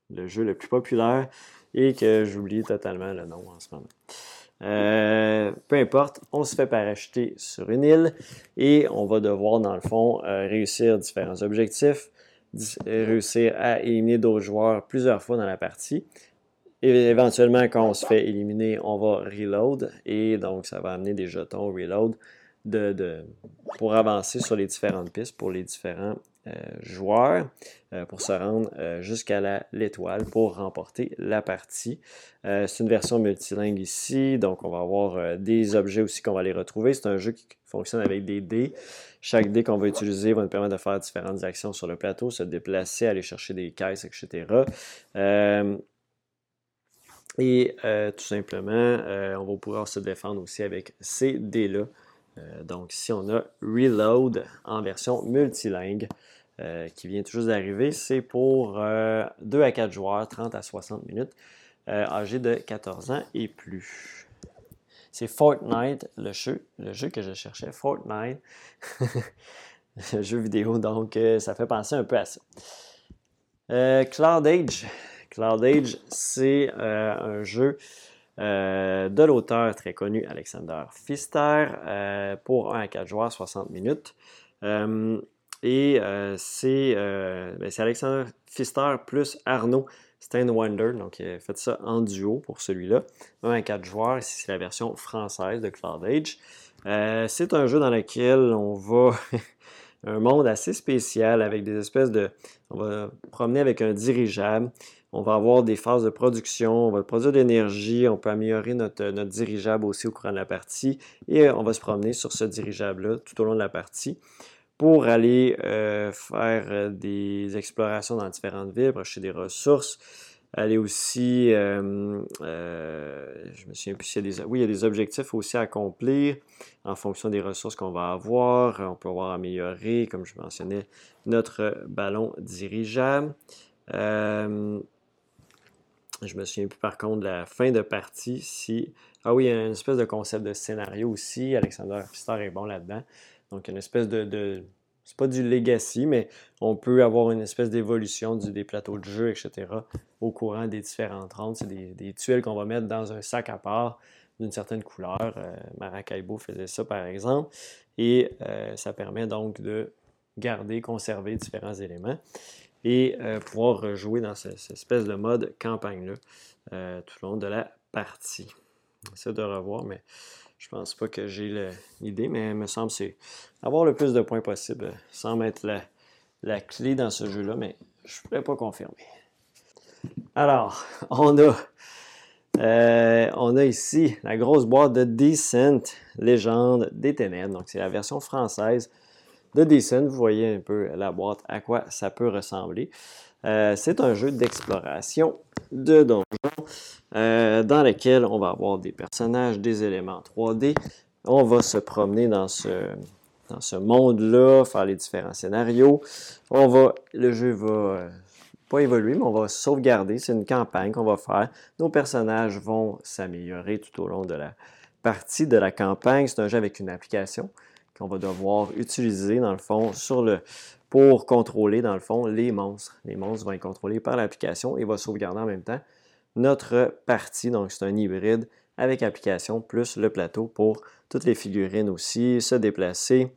le jeu le plus populaire et que j'oublie totalement le nom en ce moment. peu importe, on se fait parachuter sur une île et on va devoir, dans le fond, réussir différents objectifs, réussir à éliminer d'autres joueurs plusieurs fois dans la partie. Éventuellement, quand on se fait éliminer, on va reload. Et donc, ça va amener des jetons reload pour avancer sur les différentes pistes pour les différents euh, joueurs euh, pour se rendre euh, jusqu'à l'étoile pour remporter la partie. c'est une version multilingue ici, donc on va avoir des objets aussi qu'on va les retrouver. C'est un jeu qui fonctionne avec des dés. Chaque dé qu'on va utiliser va nous permettre de faire différentes actions sur le plateau, se déplacer, aller chercher des caisses, etc. Et euh, tout simplement, euh, on va pouvoir se défendre aussi avec ces dés-là. Euh, donc, si on a Reload en version multilingue, qui vient tout juste d'arriver, c'est pour 2 à 4 joueurs, 30 à 60 minutes, âgés de 14 ans et plus. C'est Fortnite, le jeu, le jeu que je cherchais, Fortnite, (laughs) jeu vidéo, donc ça fait penser un peu à ça. Cloud Age, Cloud Age, c'est euh, un jeu euh, de l'auteur très connu Alexander Pfister euh, pour 1 à 4 joueurs, 60 minutes. et ben, c'est Alexander Pfister plus Arnaud Steinwander, donc il a fait ça en duo pour celui-là. 1 à 4 joueurs, ici c'est la version française de Cloud Age. c'est un jeu dans lequel on va (laughs) un monde assez spécial avec des espèces de. On va promener avec un dirigeable on va avoir des phases de production, on va produire de l'énergie, on peut améliorer notre, dirigeable aussi au courant de la partie et on va se promener sur ce dirigeable-là tout au long de la partie pour aller euh, faire euh, des explorations dans différentes villes, acheter des ressources, aller aussi, euh, je me souviens plus s'il y a des, oui, il y a des objectifs aussi à accomplir en fonction des ressources qu'on va avoir. On peut avoir amélioré, comme je mentionnais, notre ballon dirigeable. Je me souviens plus par contre de la fin de partie. Si... Ah oui, il y a une espèce de concept de scénario aussi. Alexander Pfister est bon là-dedans. Donc, une espèce de. de... C'est pas du legacy, mais on peut avoir une espèce d'évolution des plateaux de jeu, etc. au courant des différentes rondes. C'est des, tuiles qu'on va mettre dans un sac à part d'une certaine couleur. Euh, Maracaibo faisait ça, par exemple. Et euh, ça permet donc de garder, conserver différents éléments et euh, pouvoir jouer dans cette, espèce de mode campagne-là euh, tout au long de la partie. J'essaie de revoir, mais je pense pas que j'ai l'idée, mais il me semble c'est avoir le plus de points possible sans mettre la, clé dans ce jeu-là, mais je ne pourrais pas confirmer. Alors, (laughs) on a, euh, on a ici la grosse boîte de Descent, Légende des Ténèbres. Donc, c'est la version française de Descent. Vous voyez un peu la boîte, à quoi ça peut ressembler. Euh, c'est un jeu d'exploration de donjons euh, dans lequel on va avoir des personnages, des éléments 3D. On va se promener dans ce, monde-là, faire les différents scénarios. On le jeu va euh, pas évoluer, mais on va sauvegarder. C'est une campagne qu'on va faire. Nos personnages vont s'améliorer tout au long de la partie de la campagne. C'est un jeu avec une application qu'on va devoir utiliser, dans le fond, sur le, pour contrôler, dans le fond, les monstres. Les monstres vont être contrôlés par l'application et va sauvegarder en même temps notre partie. Donc, c'est un hybride avec application plus le plateau pour toutes les figurines aussi, se déplacer,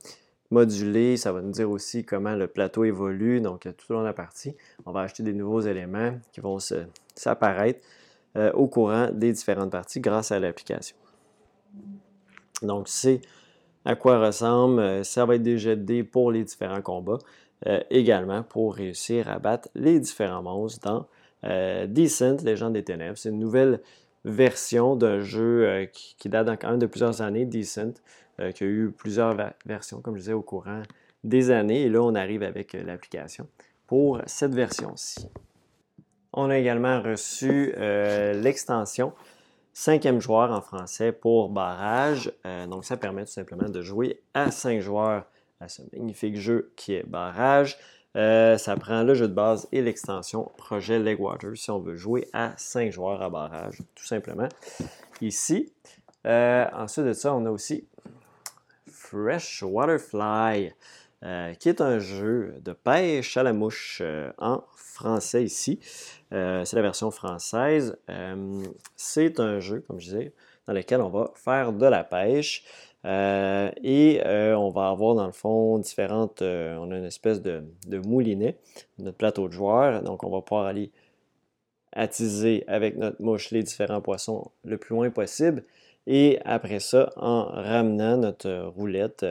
moduler. Ça va nous dire aussi comment le plateau évolue. Donc, tout au long de la partie, on va acheter des nouveaux éléments qui vont s'apparaître au courant des différentes parties grâce à l'application. Donc, c'est à quoi ressemble. Ça va être des jets de dés pour les différents combats. également pour réussir à battre les différents monstres dans Decent, Légende des Ténèbres. C'est une nouvelle version d'un jeu euh, qui, date quand même de plusieurs années, Decent, euh, qui a eu plusieurs versions, comme je disais, au courant des années. Et là, on arrive avec euh, l'application pour cette version-ci. On a également reçu l'extension cinquième joueur en français pour barrage. donc, ça permet tout simplement de jouer à cinq joueurs à ce magnifique jeu qui est barrage. Euh, ça prend le jeu de base et l'extension projet Legwater si on veut jouer à 5 joueurs à barrage, tout simplement. Ici, euh, ensuite de ça, on a aussi Fresh Waterfly, euh, qui est un jeu de pêche à la mouche en français ici. C'est la version française. c'est un jeu, comme je disais, dans lequel on va faire de la pêche. Euh, et euh, on va avoir dans le fond différentes. Euh, on a une espèce de, moulinet, notre plateau de joueurs. Donc on va pouvoir aller attiser avec notre mouche les différents poissons le plus loin possible. Et après ça, en ramenant notre roulette,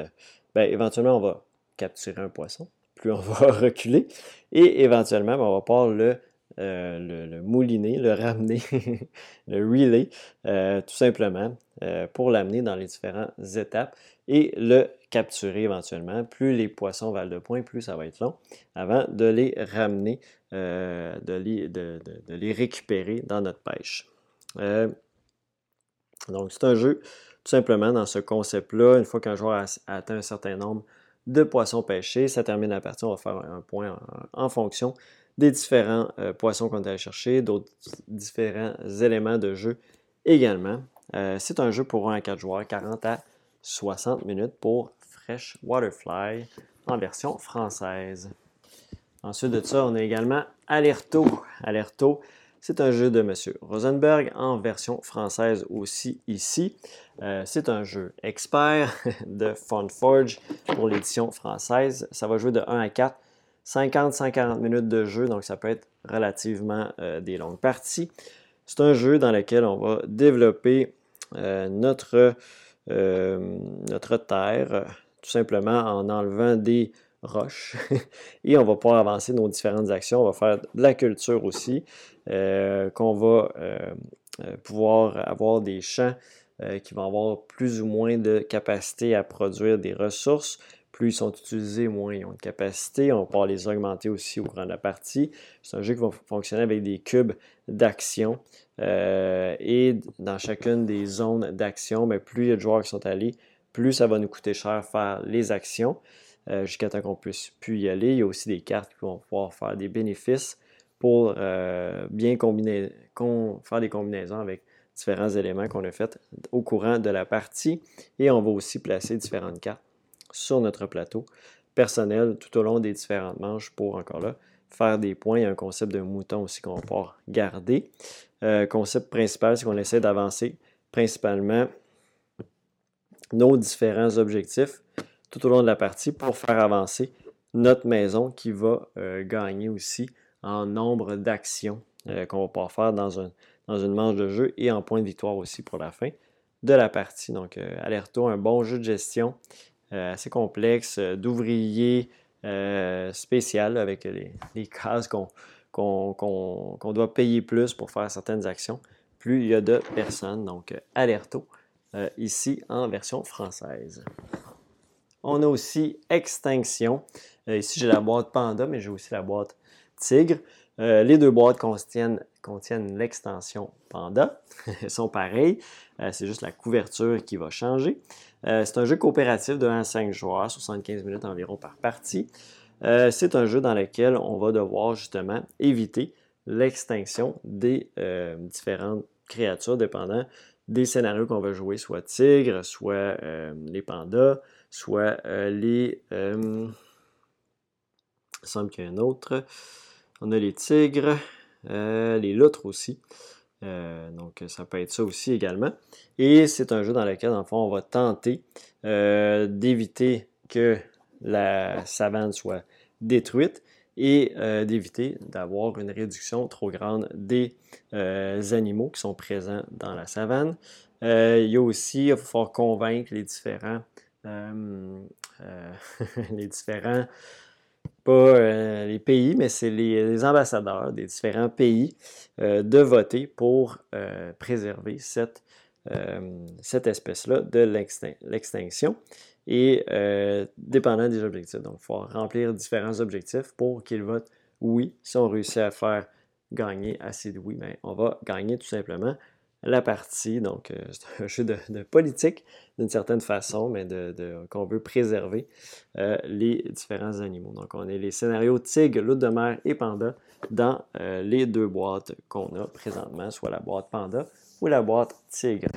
ben, éventuellement on va capturer un poisson. Plus on va (laughs) reculer. Et éventuellement, ben, on va pouvoir le euh, le, mouliner, le ramener, (laughs) le relay, euh, tout simplement, euh, pour l'amener dans les différentes étapes et le capturer éventuellement. Plus les poissons valent de points, plus ça va être long avant de les ramener, de les, de, les, récupérer dans notre pêche. donc, c'est un jeu tout simplement dans ce concept-là. Une fois qu'un joueur a, atteint un certain nombre de poissons pêchés, ça termine la partie. On va faire un point en fonction des différents euh, poissons qu'on est allé chercher, d'autres différents éléments de jeu également. Euh, c'est un jeu pour 1 à 4 joueurs, 40 à 60 minutes pour Fresh Waterfly en version française. Ensuite de ça, on a également Alerto. Alerto, c'est un jeu de M. Rosenberg en version française aussi ici. Euh, c'est un jeu expert (laughs) de Funforge pour l'édition française. Ça va jouer de 1 à 4 50-140 minutes de jeu, donc ça peut être relativement euh, des longues parties. C'est un jeu dans lequel on va développer euh, notre, euh, notre terre, tout simplement en enlevant des roches. (laughs) Et on va pouvoir avancer nos différentes actions. On va faire de la culture aussi, qu'on va pouvoir avoir des champs qui vont avoir plus ou moins de capacité à produire des ressources plus ils sont utilisés, moins ils ont de capacité. On va les augmenter aussi au cours de la partie. C'est un jeu qui va fonctionner avec des cubes d'action. Euh, et dans chacune des zones d'action, ben, plus il y a de joueurs qui sont allés, plus ça va nous coûter cher faire les actions euh, jusqu'à temps qu'on puisse plus y aller. Il y a aussi des cartes qui vont pouvoir faire des bénéfices pour euh, bien combiner, faire des combinaisons avec différents éléments qu'on a fait au courant de la partie. Et on va aussi placer différentes cartes sur notre plateau personnel tout au long des différentes manches pour encore là faire des points. Il y a un concept de mouton aussi qu'on va pouvoir garder. Euh, concept principal, c'est qu'on essaie d'avancer principalement nos différents objectifs tout au long de la partie pour faire avancer notre maison qui va euh, gagner aussi en nombre d'actions euh, qu'on va pouvoir faire dans, un, une manche de jeu et en points de victoire aussi pour la fin de la partie. Donc, Alerto, un bon jeu de gestion euh, assez complexe, euh, d'ouvriers euh, spécial avec les, cases qu'on doit payer plus pour faire certaines actions, plus il y a de personnes. Donc, Alerto, ici en version française. On a aussi Extinction. ici, j'ai la boîte Panda, mais j'ai aussi la boîte Tigre. les deux boîtes contiennent, contiennent l'extension Panda. (laughs) Elles sont pareilles. C'est juste la couverture qui va changer. Euh, c'est un jeu coopératif de 1 à 5 joueurs, 75 minutes environ par partie. Euh, c'est un jeu dans lequel on va devoir justement éviter l'extinction des euh, différentes créatures dépendant des scénarios qu'on va jouer, soit tigres, soit les pandas, soit les... il semble qu'il y a un autre. On a les tigres, les loutres aussi. Euh, donc, ça peut être ça aussi également. Et c'est un jeu dans lequel, le fond, on va tenter euh, d'éviter que la savane soit détruite et d'éviter d'avoir une réduction trop grande des animaux qui sont présents dans la savane. il y a aussi, il faut convaincre les différents, (laughs) les différents pas euh, les pays, mais c'est les, ambassadeurs des différents pays euh, de voter pour euh, préserver cette, cette espèce-là de l'extinction et dépendant des objectifs. Donc, il faut remplir différents objectifs pour qu'ils votent oui. Si on réussit à faire gagner assez de oui, bien, on va gagner tout simplement la partie. Donc, euh, (laughs) c'est un jeu de, politique d'une certaine façon, mais de, qu'on veut préserver euh, les différents animaux. Donc, on est les scénarios tigre, loup de mer et panda dans euh, les deux boîtes qu'on a présentement, soit la boîte panda ou la boîte tigre.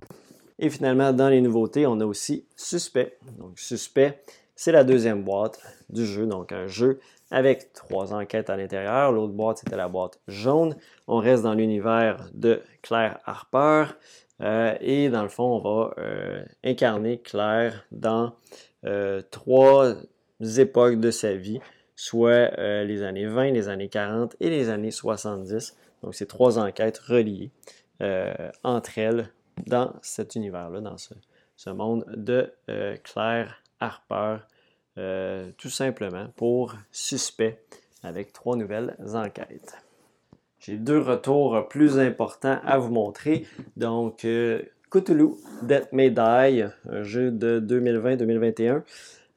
Et finalement, dans les nouveautés, on a aussi Suspect. Donc, Suspect, c'est la deuxième boîte du jeu. Donc, un jeu avec trois enquêtes à l'intérieur. L'autre boîte, c'était la boîte jaune. On reste dans l'univers de Claire Harper. Euh, et dans le fond, on va euh, incarner Claire dans euh, trois époques de sa vie, soit les années 20, les années 40 et les années 70. Donc, c'est trois enquêtes reliées entre elles dans cet univers-là, dans ce, monde de Claire Harper euh, tout simplement pour suspect avec trois nouvelles enquêtes. J'ai deux retours plus importants à vous montrer. Donc, euh, Cthulhu, Death un jeu de 2020-2021.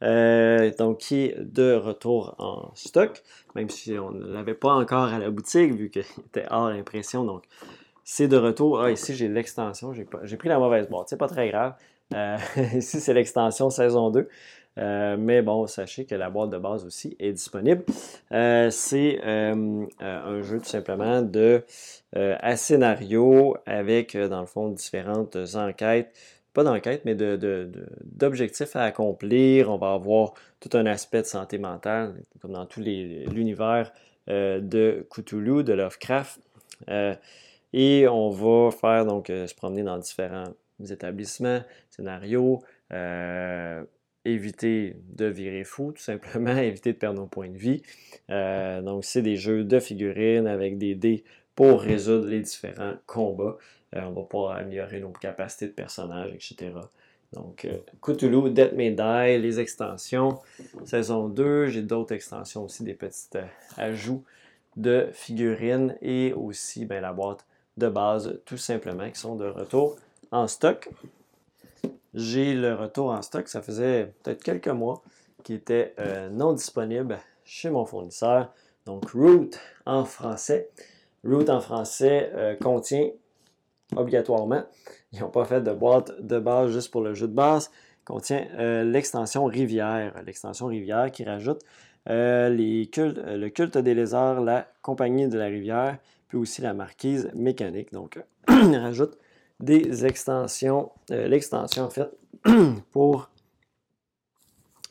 Euh, donc, qui est de retour en stock, même si on ne l'avait pas encore à la boutique, vu qu'il était hors impression. Donc, c'est de retour. Ah, ici, j'ai l'extension. J'ai pris la mauvaise boîte. C'est pas très grave. (laughs) ici, c'est l'extension saison 2. Euh, mais bon, sachez que la boîte de base aussi est disponible. Euh, c'est euh, un jeu tout simplement de à scénario avec, dans le fond, différentes enquêtes. Pas d'enquête, mais d'objectifs de, à accomplir. On va avoir tout un aspect de santé mentale, comme dans tout l'univers de Cthulhu, de Lovecraft. et on va faire donc se promener dans différents établissements, scénarios, éviter de virer fou, tout simplement, (laughs) éviter de perdre nos points de vie. Euh, donc, c'est des jeux de figurines avec des dés pour résoudre les différents combats. Euh, on va pouvoir améliorer nos capacités de personnage, etc. Donc, euh, Cthulhu, Death les extensions, saison 2, j'ai d'autres extensions aussi, des petits ajouts de figurines et aussi ben, la boîte de base, tout simplement, qui sont de retour en stock j'ai le retour en stock. Ça faisait peut-être quelques mois qui était euh, non disponible chez mon fournisseur. Donc, Root en français. Root en français euh, contient obligatoirement, ils n'ont pas fait de boîte de base juste pour le jeu de base, contient euh, l'extension Rivière. L'extension Rivière qui rajoute le culte des lézards, la compagnie de la rivière, puis aussi la marquise mécanique. Donc, (clears throat) rajoute des extensions, euh, l'extension en fait, (clears throat) pour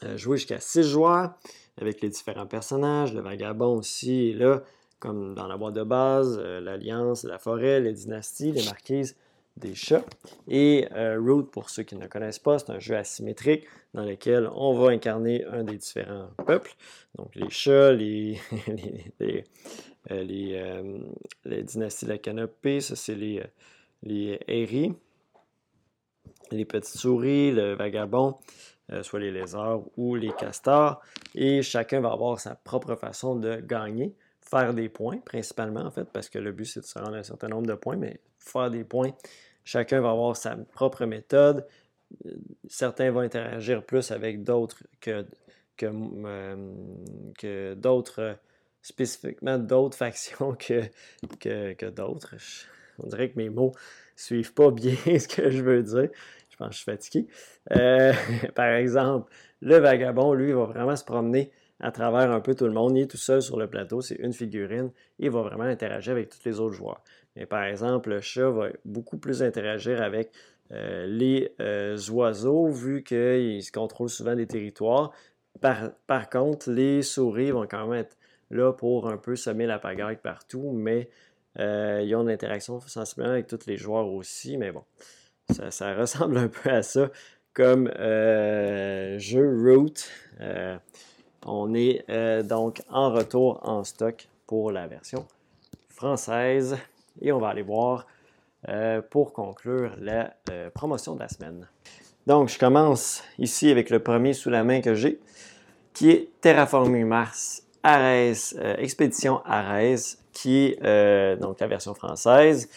euh, jouer jusqu'à 6 joueurs avec les différents personnages, le vagabond aussi là, comme dans la boîte de base, euh, l'Alliance, la forêt, les dynasties, les marquises, des chats. Et Root, pour ceux qui ne connaissent pas, c'est un jeu asymétrique dans lequel on va incarner un des différents peuples. Donc les chats, les, (laughs) les, les dynasties de la canopée, ça c'est les les héris, les petites souris, le vagabond, euh, soit les lézards ou les castors. Et chacun va avoir sa propre façon de gagner, faire des points principalement en fait, parce que le but c'est de se rendre un certain nombre de points, mais faire des points. Chacun va avoir sa propre méthode. Certains vont interagir plus avec d'autres que, euh, d'autres, spécifiquement d'autres (laughs) factions que d'autres on dirait que mes mots suivent pas bien (laughs) ce que je veux dire. Je pense que je suis fatigué. Euh, (laughs) par exemple, le vagabond, lui, va vraiment se promener à travers un peu tout le monde. Il est tout seul sur le plateau, c'est une figurine. il va vraiment interagir avec tous les autres joueurs. Mais par exemple, le chat va beaucoup plus interagir avec euh, les euh, oiseaux, vu qu'ils se contrôlent souvent des territoires. Par, par, contre, les souris vont quand même être là pour un peu semer la pagaille partout, mais euh, ils ont une interaction sensiblement avec tous les joueurs aussi, mais bon, ça, (laughs) ressemble un peu à ça comme jeu Root. on est donc en retour en stock pour la version française et on va aller voir pour conclure la promotion de la semaine. Donc, je commence ici avec le premier sous la main que j'ai, qui est Terraforming Mars Ares, euh, Expédition Ares, qui est euh, donc la version française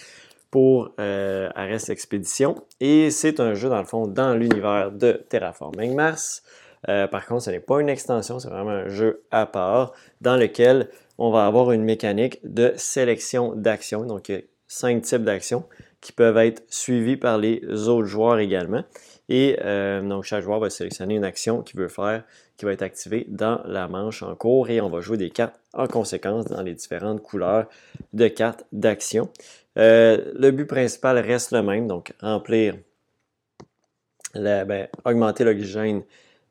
pour euh, Ares Expédition. Et c'est un jeu, dans le fond, dans l'univers de Terraforming Mars. par contre, ce n'est pas une extension, c'est vraiment un jeu à part dans lequel on va avoir une mécanique de sélection d'actions. Donc, il y a cinq types d'actions qui peuvent être suivies par les autres joueurs également. Et euh, donc, chaque joueur va sélectionner une action qu'il veut faire qui va être activée dans la manche en cours et on va jouer des cartes en conséquence dans les différentes couleurs de cartes d'action. Euh, le but principal reste le même, donc remplir, ben, augmenter l'oxygène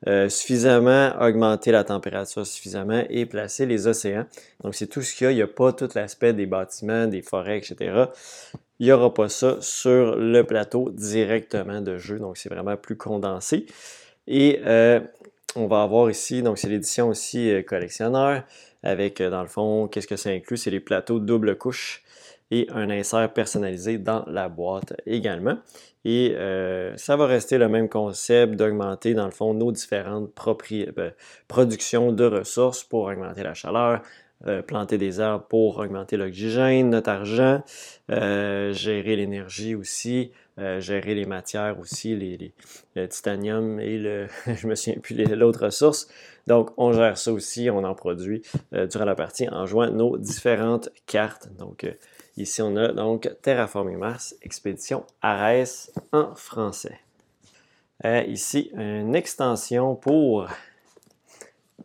euh, suffisamment, augmenter la température suffisamment et placer les océans. Donc, c'est tout ce qu'il y a. Il n'y a pas tout l'aspect des bâtiments, des forêts, etc il n'y aura pas ça sur le plateau directement de jeu. Donc, c'est vraiment plus condensé. Et euh, on va avoir ici, donc c'est l'édition aussi euh, collectionneur, avec euh, dans le fond, qu'est-ce que ça inclut? C'est les plateaux double couche et un insert personnalisé dans la boîte également. Et ça va rester le même concept d'augmenter dans le fond nos différentes productions de ressources pour augmenter la chaleur, euh, planter des arbres pour augmenter l'oxygène, notre argent, euh, gérer l'énergie aussi, euh, gérer les matières aussi, les, le titanium et le, (laughs) je me souviens plus l'autre ressource. Donc, on gère ça aussi, on en produit durant la partie en jouant nos différentes cartes. Donc, ici, on a donc Terraforming Mars, Expédition Ares en français. ici, une extension pour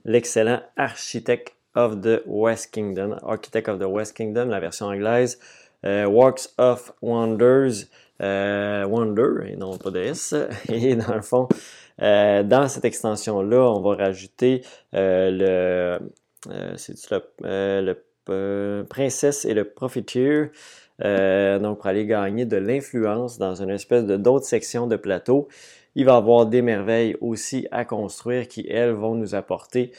l'excellent architecte of the West Kingdom, Architect of the West Kingdom, la version anglaise, euh, Works of Wonders, euh, Wonder, et non pas de S. (laughs) Et dans le fond, euh, dans cette extension-là, on va rajouter le, le Princesse et le Profiteer. donc, pour aller gagner de l'influence dans une espèce de d'autres sections de plateau. Il va y avoir des merveilles aussi à construire qui, elles, vont nous apporter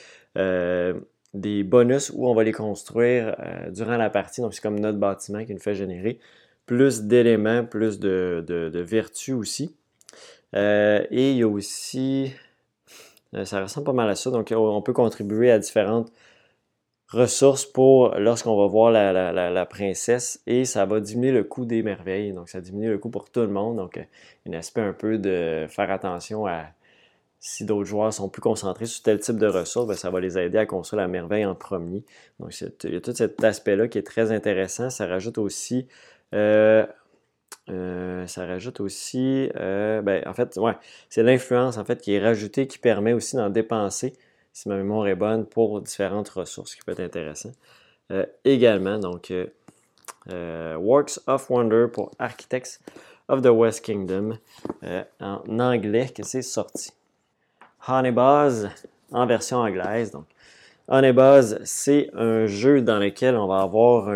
des bonus où on va les construire euh, durant la partie. Donc, c'est comme notre bâtiment qui nous fait générer plus d'éléments, plus de, de, vertus aussi. Euh, et il y a aussi, euh, ça ressemble pas mal à ça, donc on peut contribuer à différentes ressources pour lorsqu'on va voir la, la, la, princesse et ça va diminuer le coût des merveilles. Donc, ça diminue le coût pour tout le monde. Donc, un aspect un peu de faire attention à si d'autres joueurs sont plus concentrés sur tel type de ressources, ben, ça va les aider à construire la merveille en premier. Donc, il y a tout cet aspect-là qui est très intéressant. Ça rajoute aussi. Euh, euh, ça rajoute aussi. Euh, ben, en fait, ouais, c'est l'influence en fait qui est rajoutée qui permet aussi d'en dépenser, si ma mémoire est bonne, pour différentes ressources, qui peut être intéressant. également, donc, Works of Wonder pour Architects of the West Kingdom en anglais que c'est sorti. Honeybuzz en version anglaise. Donc, Honeybuzz, c'est un jeu dans lequel on va avoir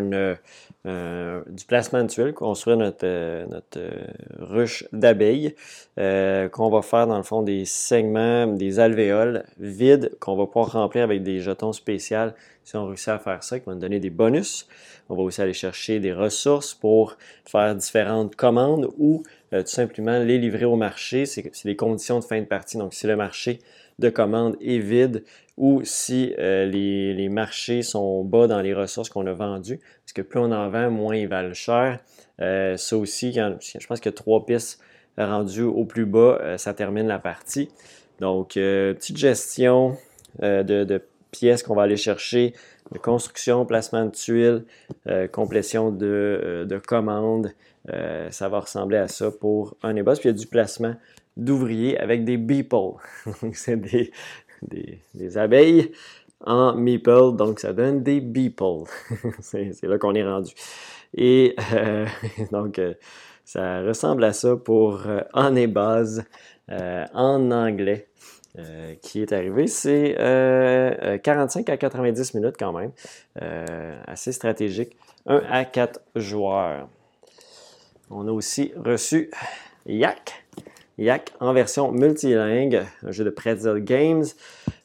euh, du placement de tuiles, construire notre, euh, euh, ruche d'abeilles, qu'on va faire dans le fond des segments, des alvéoles vides qu'on va pouvoir remplir avec des jetons spéciaux si on réussit à faire ça, qui va nous donner des bonus. On va aussi aller chercher des ressources pour faire différentes commandes ou tout simplement les livrer au marché. C'est les conditions de fin de partie. Donc, si le marché de commande est vide ou si euh, les, marchés sont bas dans les ressources qu'on a vendues, parce que plus on en vend, moins ils valent cher. Euh, ça aussi, je pense que trois pistes rendues au plus bas, euh, ça termine la partie. Donc, petite gestion de, pièces qu'on va aller chercher, de construction, placement de tuiles, complétion de, commandes. ça va ressembler à ça pour un ébos. Puis il y a du placement d'ouvriers avec des beeples. (laughs) c'est des, des, abeilles en meeple, donc ça donne des beeples. (laughs) c'est là qu'on est rendu. Et euh, (laughs) donc, euh, ça ressemble à ça pour euh, en base en anglais. Qui est arrivé, c'est 45 à 90 minutes quand même, assez stratégique, 1 à 4 joueurs. On a aussi reçu Yak, Yak en version multilingue, un jeu de Pretzel Games.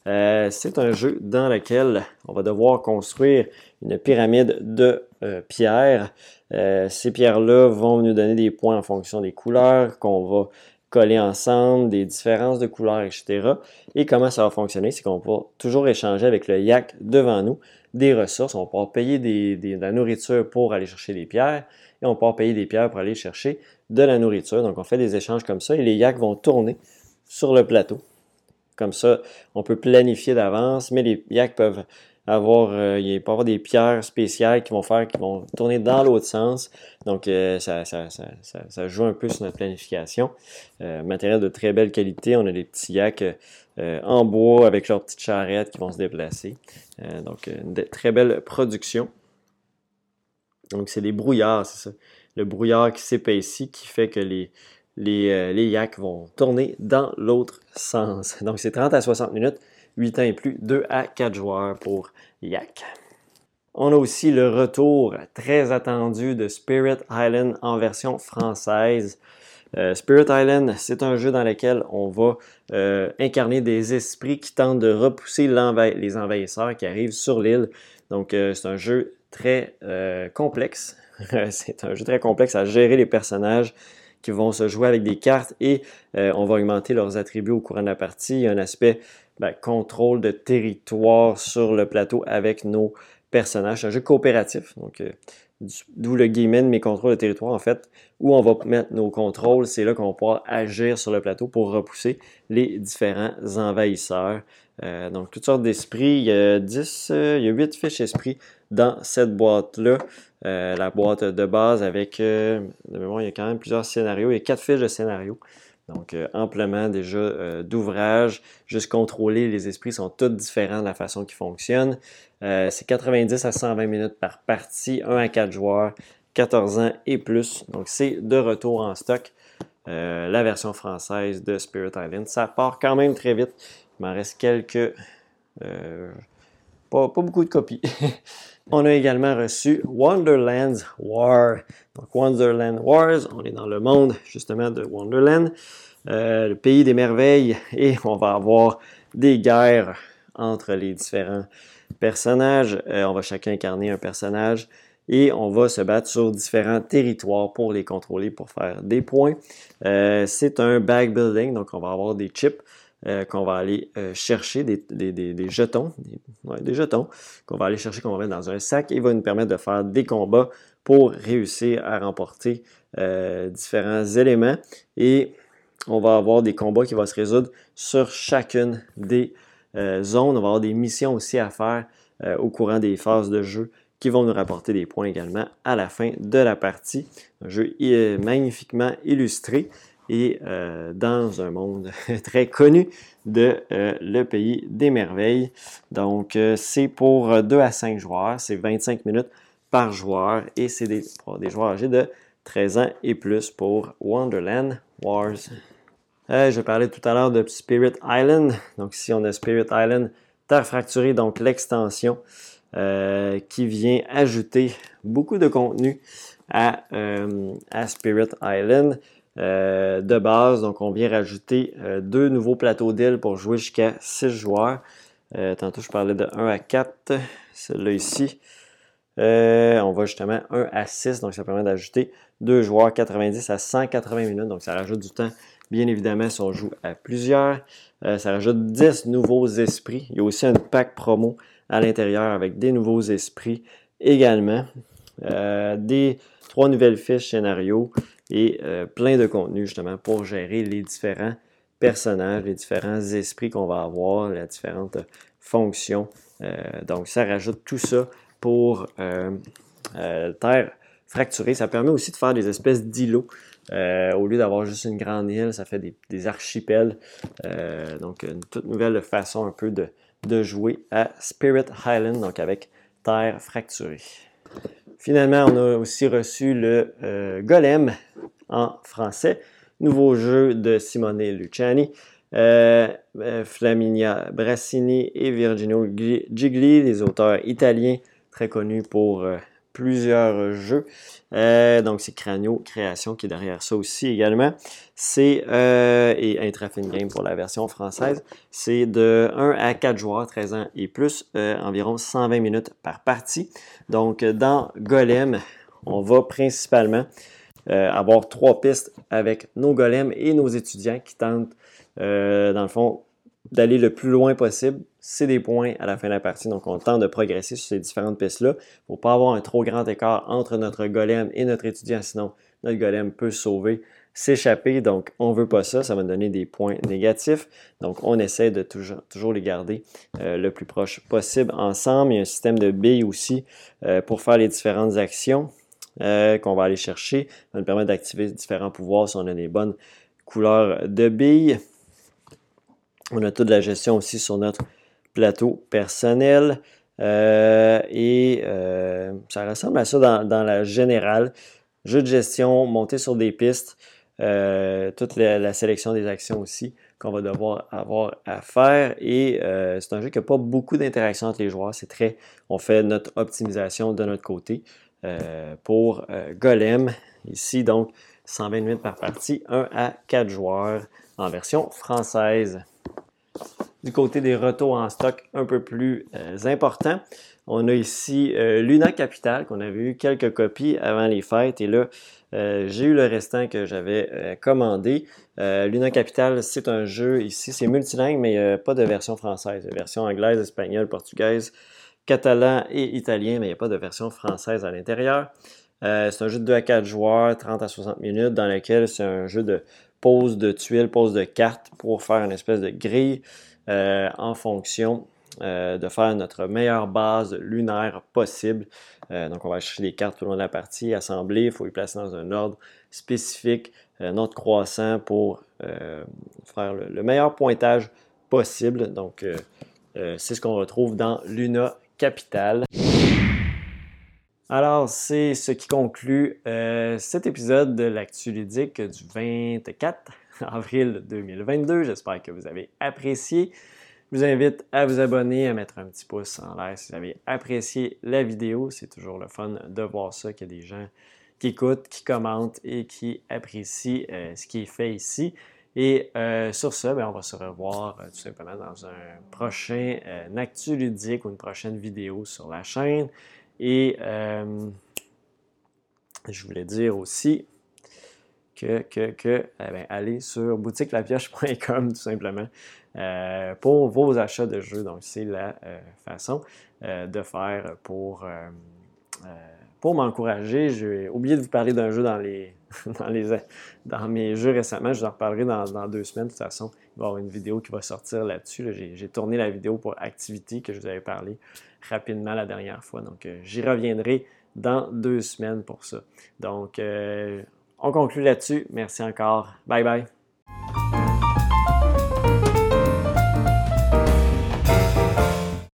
Euh, c'est un jeu dans lequel on va devoir construire une pyramide de euh, pierres. Euh, ces pierres-là vont nous donner des points en fonction des couleurs qu'on va coller ensemble, des différences de couleurs, etc. Et comment ça va fonctionner, c'est qu'on va toujours échanger avec le yak devant nous des ressources. On va pouvoir payer de la nourriture pour aller chercher des pierres et on va pouvoir payer des pierres pour aller chercher de la nourriture. Donc, on fait des échanges comme ça et les yaks vont tourner sur le plateau. Comme ça, on peut planifier d'avance, mais les yaks peuvent avoir, euh, il peut avoir des pierres spéciales qui vont faire, qui vont tourner dans l'autre sens. Donc, euh, ça, ça, joue un peu sur notre planification. Euh, matériel de très belle qualité. On a des petits yaks en bois avec leurs petites charrettes qui vont se déplacer. donc, une très belle production. Donc, c'est des brouillards, c'est ça. Le brouillard qui s'épaissit qui fait que les, les, les yaks vont tourner dans l'autre sens. Donc, c'est 30 à 60 minutes. 8 ans et plus, 2 à 4 joueurs pour Yak. On a aussi le retour très attendu de Spirit Island en version française. Euh, Spirit Island, c'est un jeu dans lequel on va euh, incarner des esprits qui tentent de repousser les envahisseurs qui arrivent sur l'île. Donc, euh, c'est un jeu très complexe. (laughs) c'est un jeu très complexe à gérer les personnages qui vont se jouer avec des cartes et on va augmenter leurs attributs au courant de la partie. Il y a un aspect ben, contrôle de territoire sur le plateau avec nos personnages. C'est un jeu coopératif, donc euh, d'où le guillemet mes contrôles de territoire en fait, où on va mettre nos contrôles, c'est là qu'on va pouvoir agir sur le plateau pour repousser les différents envahisseurs. Euh, donc toutes sortes d'esprits, il y a 10, euh, il y a 8 fiches esprits dans cette boîte-là. la boîte de base avec, de mémoire, il y a quand même plusieurs scénarios, il y a 4 fiches de scénarios. Donc, euh, amplement déjà euh, d'ouvrage, juste contrôler les esprits sont tous différents de la façon qu'ils fonctionnent. Euh, c'est 90 à 120 minutes par partie, 1 à 4 joueurs, 14 ans et plus. Donc, c'est de retour en stock. la version française de Spirit Island. Ça part quand même très vite. Il m'en reste quelques. Pas, beaucoup de copies. (laughs) on a également reçu Wonderland's War. Donc, Wonderland Wars, on est dans le monde justement de Wonderland. Euh, le pays des merveilles, et on va avoir des guerres entre les différents personnages. Euh, on va chacun incarner un personnage et on va se battre sur différents territoires pour les contrôler, pour faire des points. Euh, c'est un bag building, donc on va avoir des chips qu'on va aller chercher, des, jetons, des, jetons qu'on va aller chercher, qu'on va mettre dans un sac et va nous permettre de faire des combats pour réussir à remporter différents éléments. Et on va avoir des combats qui vont se résoudre sur chacune des euh, zones. On va avoir des missions aussi à faire euh, au courant des phases de jeu qui vont nous rapporter des points également à la fin de la partie. Un jeu magnifiquement illustré et euh, dans un monde (laughs) très connu de le pays des merveilles. Donc, c'est pour 2 à 5 joueurs, c'est 25 minutes par joueur et c'est des, des joueurs âgés de 13 ans et plus pour Wonderland Wars. Euh, je parlais tout à l'heure de Spirit Island. Donc ici, on a Spirit Island Terre fracturée, donc l'extension euh, qui vient ajouter beaucoup de contenu à, euh, Spirit Island. De base, donc on vient rajouter deux nouveaux plateaux d'îles pour jouer jusqu'à 6 joueurs. tantôt, je parlais de 1 à 4, celui-là ici. on va justement 1 à 6, donc ça permet d'ajouter deux joueurs 90 à 180 minutes, donc ça rajoute du temps Bien évidemment, si on joue à plusieurs, euh, ça rajoute 10 nouveaux esprits. Il y a aussi un pack promo à l'intérieur avec des nouveaux esprits également. Euh, des trois nouvelles fiches scénario et euh, plein de contenu justement pour gérer les différents personnages, les différents esprits qu'on va avoir, les différentes fonctions. donc ça rajoute tout ça pour Terre fracturée. Ça permet aussi de faire des espèces d'îlots euh, au lieu d'avoir juste une grande île, ça fait des, archipels. Euh, donc, une toute nouvelle façon un peu de, jouer à Spirit Highland, donc avec terre fracturée. Finalement, on a aussi reçu le euh, Golem en français, nouveau jeu de Simone Luciani. Flaminia Brassini et Virginio Gigli, les auteurs italiens très connus pour plusieurs jeux. Euh, donc, c'est Cranio Création qui est derrière ça aussi également. C'est, euh, et Intrafin Game pour la version française, c'est de 1 à 4 joueurs, 13 ans et plus, euh, environ 120 minutes par partie. Donc, dans Golem, on va principalement avoir trois pistes avec nos golems et nos étudiants qui tentent, dans le fond, d'aller le plus loin possible. C'est des points à la fin de la partie, donc on tente de progresser sur ces différentes pistes-là pour ne pas avoir un trop grand écart entre notre golem et notre étudiant, sinon notre golem peut sauver, s'échapper, donc on ne veut pas ça, ça va donner des points négatifs, donc on essaie de toujours, toujours les garder euh, le plus proche possible ensemble. Il y a un système de billes aussi euh, pour faire les différentes actions euh, qu'on va aller chercher, ça va nous permettre d'activer différents pouvoirs si on a des bonnes couleurs de billes. On a toute la gestion aussi sur notre plateau personnel. Euh, et euh, ça ressemble à ça dans, la générale. Jeu de gestion, monter sur des pistes, euh, toute la, sélection des actions aussi qu'on va devoir avoir à faire. Et c'est un jeu qui n'a pas beaucoup d'interaction entre les joueurs. C'est très, on fait notre optimisation de notre côté. pour Golem, ici donc 120 minutes par partie, 1 à 4 joueurs en version française. Du côté des retours en stock un peu plus euh, importants, on a ici euh, Luna Capital qu'on avait eu quelques copies avant les fêtes et là euh, j'ai eu le restant que j'avais commandé. Luna Capital, c'est un jeu ici, c'est multilingue, mais pas de version française. Version anglaise, espagnole, portugaise, catalan et italien, mais il n'y a pas de version française à l'intérieur. c'est un jeu de 2 à 4 joueurs, 30 à 60 minutes, dans lequel c'est un jeu de pose de tuiles, pose de cartes pour faire une espèce de grille euh, en fonction euh, de faire notre meilleure base lunaire possible. Euh, donc, on va chercher des cartes tout le long de la partie, assembler, il faut les placer dans un ordre spécifique, notre croissant pour faire le, meilleur pointage possible. Donc, c'est ce qu'on retrouve dans Luna Capital. Alors, c'est ce qui conclut cet épisode de l'Actu ludique du 24 (laughs) avril 2022. J'espère que vous avez apprécié. Je vous invite à vous abonner, à mettre un petit pouce en l'air si vous avez apprécié la vidéo. C'est toujours le fun de voir ça, qu'il y a des gens qui écoutent, qui commentent et qui apprécient euh, ce qui est fait ici. Et euh, sur ça, ben, on va se revoir euh, tout simplement dans un prochain Actu ludique ou une prochaine vidéo sur la chaîne. Et je voulais dire aussi, que, que, que eh bien, allez sur boutiquelapioche.com tout simplement euh, pour vos achats de jeux. Donc, c'est la euh, façon euh, de faire pour, pour m'encourager. J'ai oublié de vous parler d'un jeu dans, les, (laughs) dans, les, dans mes jeux récemment. Je vous en reparlerai dans, dans, deux semaines. De toute façon, il va y avoir une vidéo qui va sortir là-dessus. J'ai tourné la vidéo pour Activity que je vous avais parlé rapidement la dernière fois. Donc, j'y reviendrai dans deux semaines pour ça. Donc, on conclut là-dessus. Merci encore. Bye bye.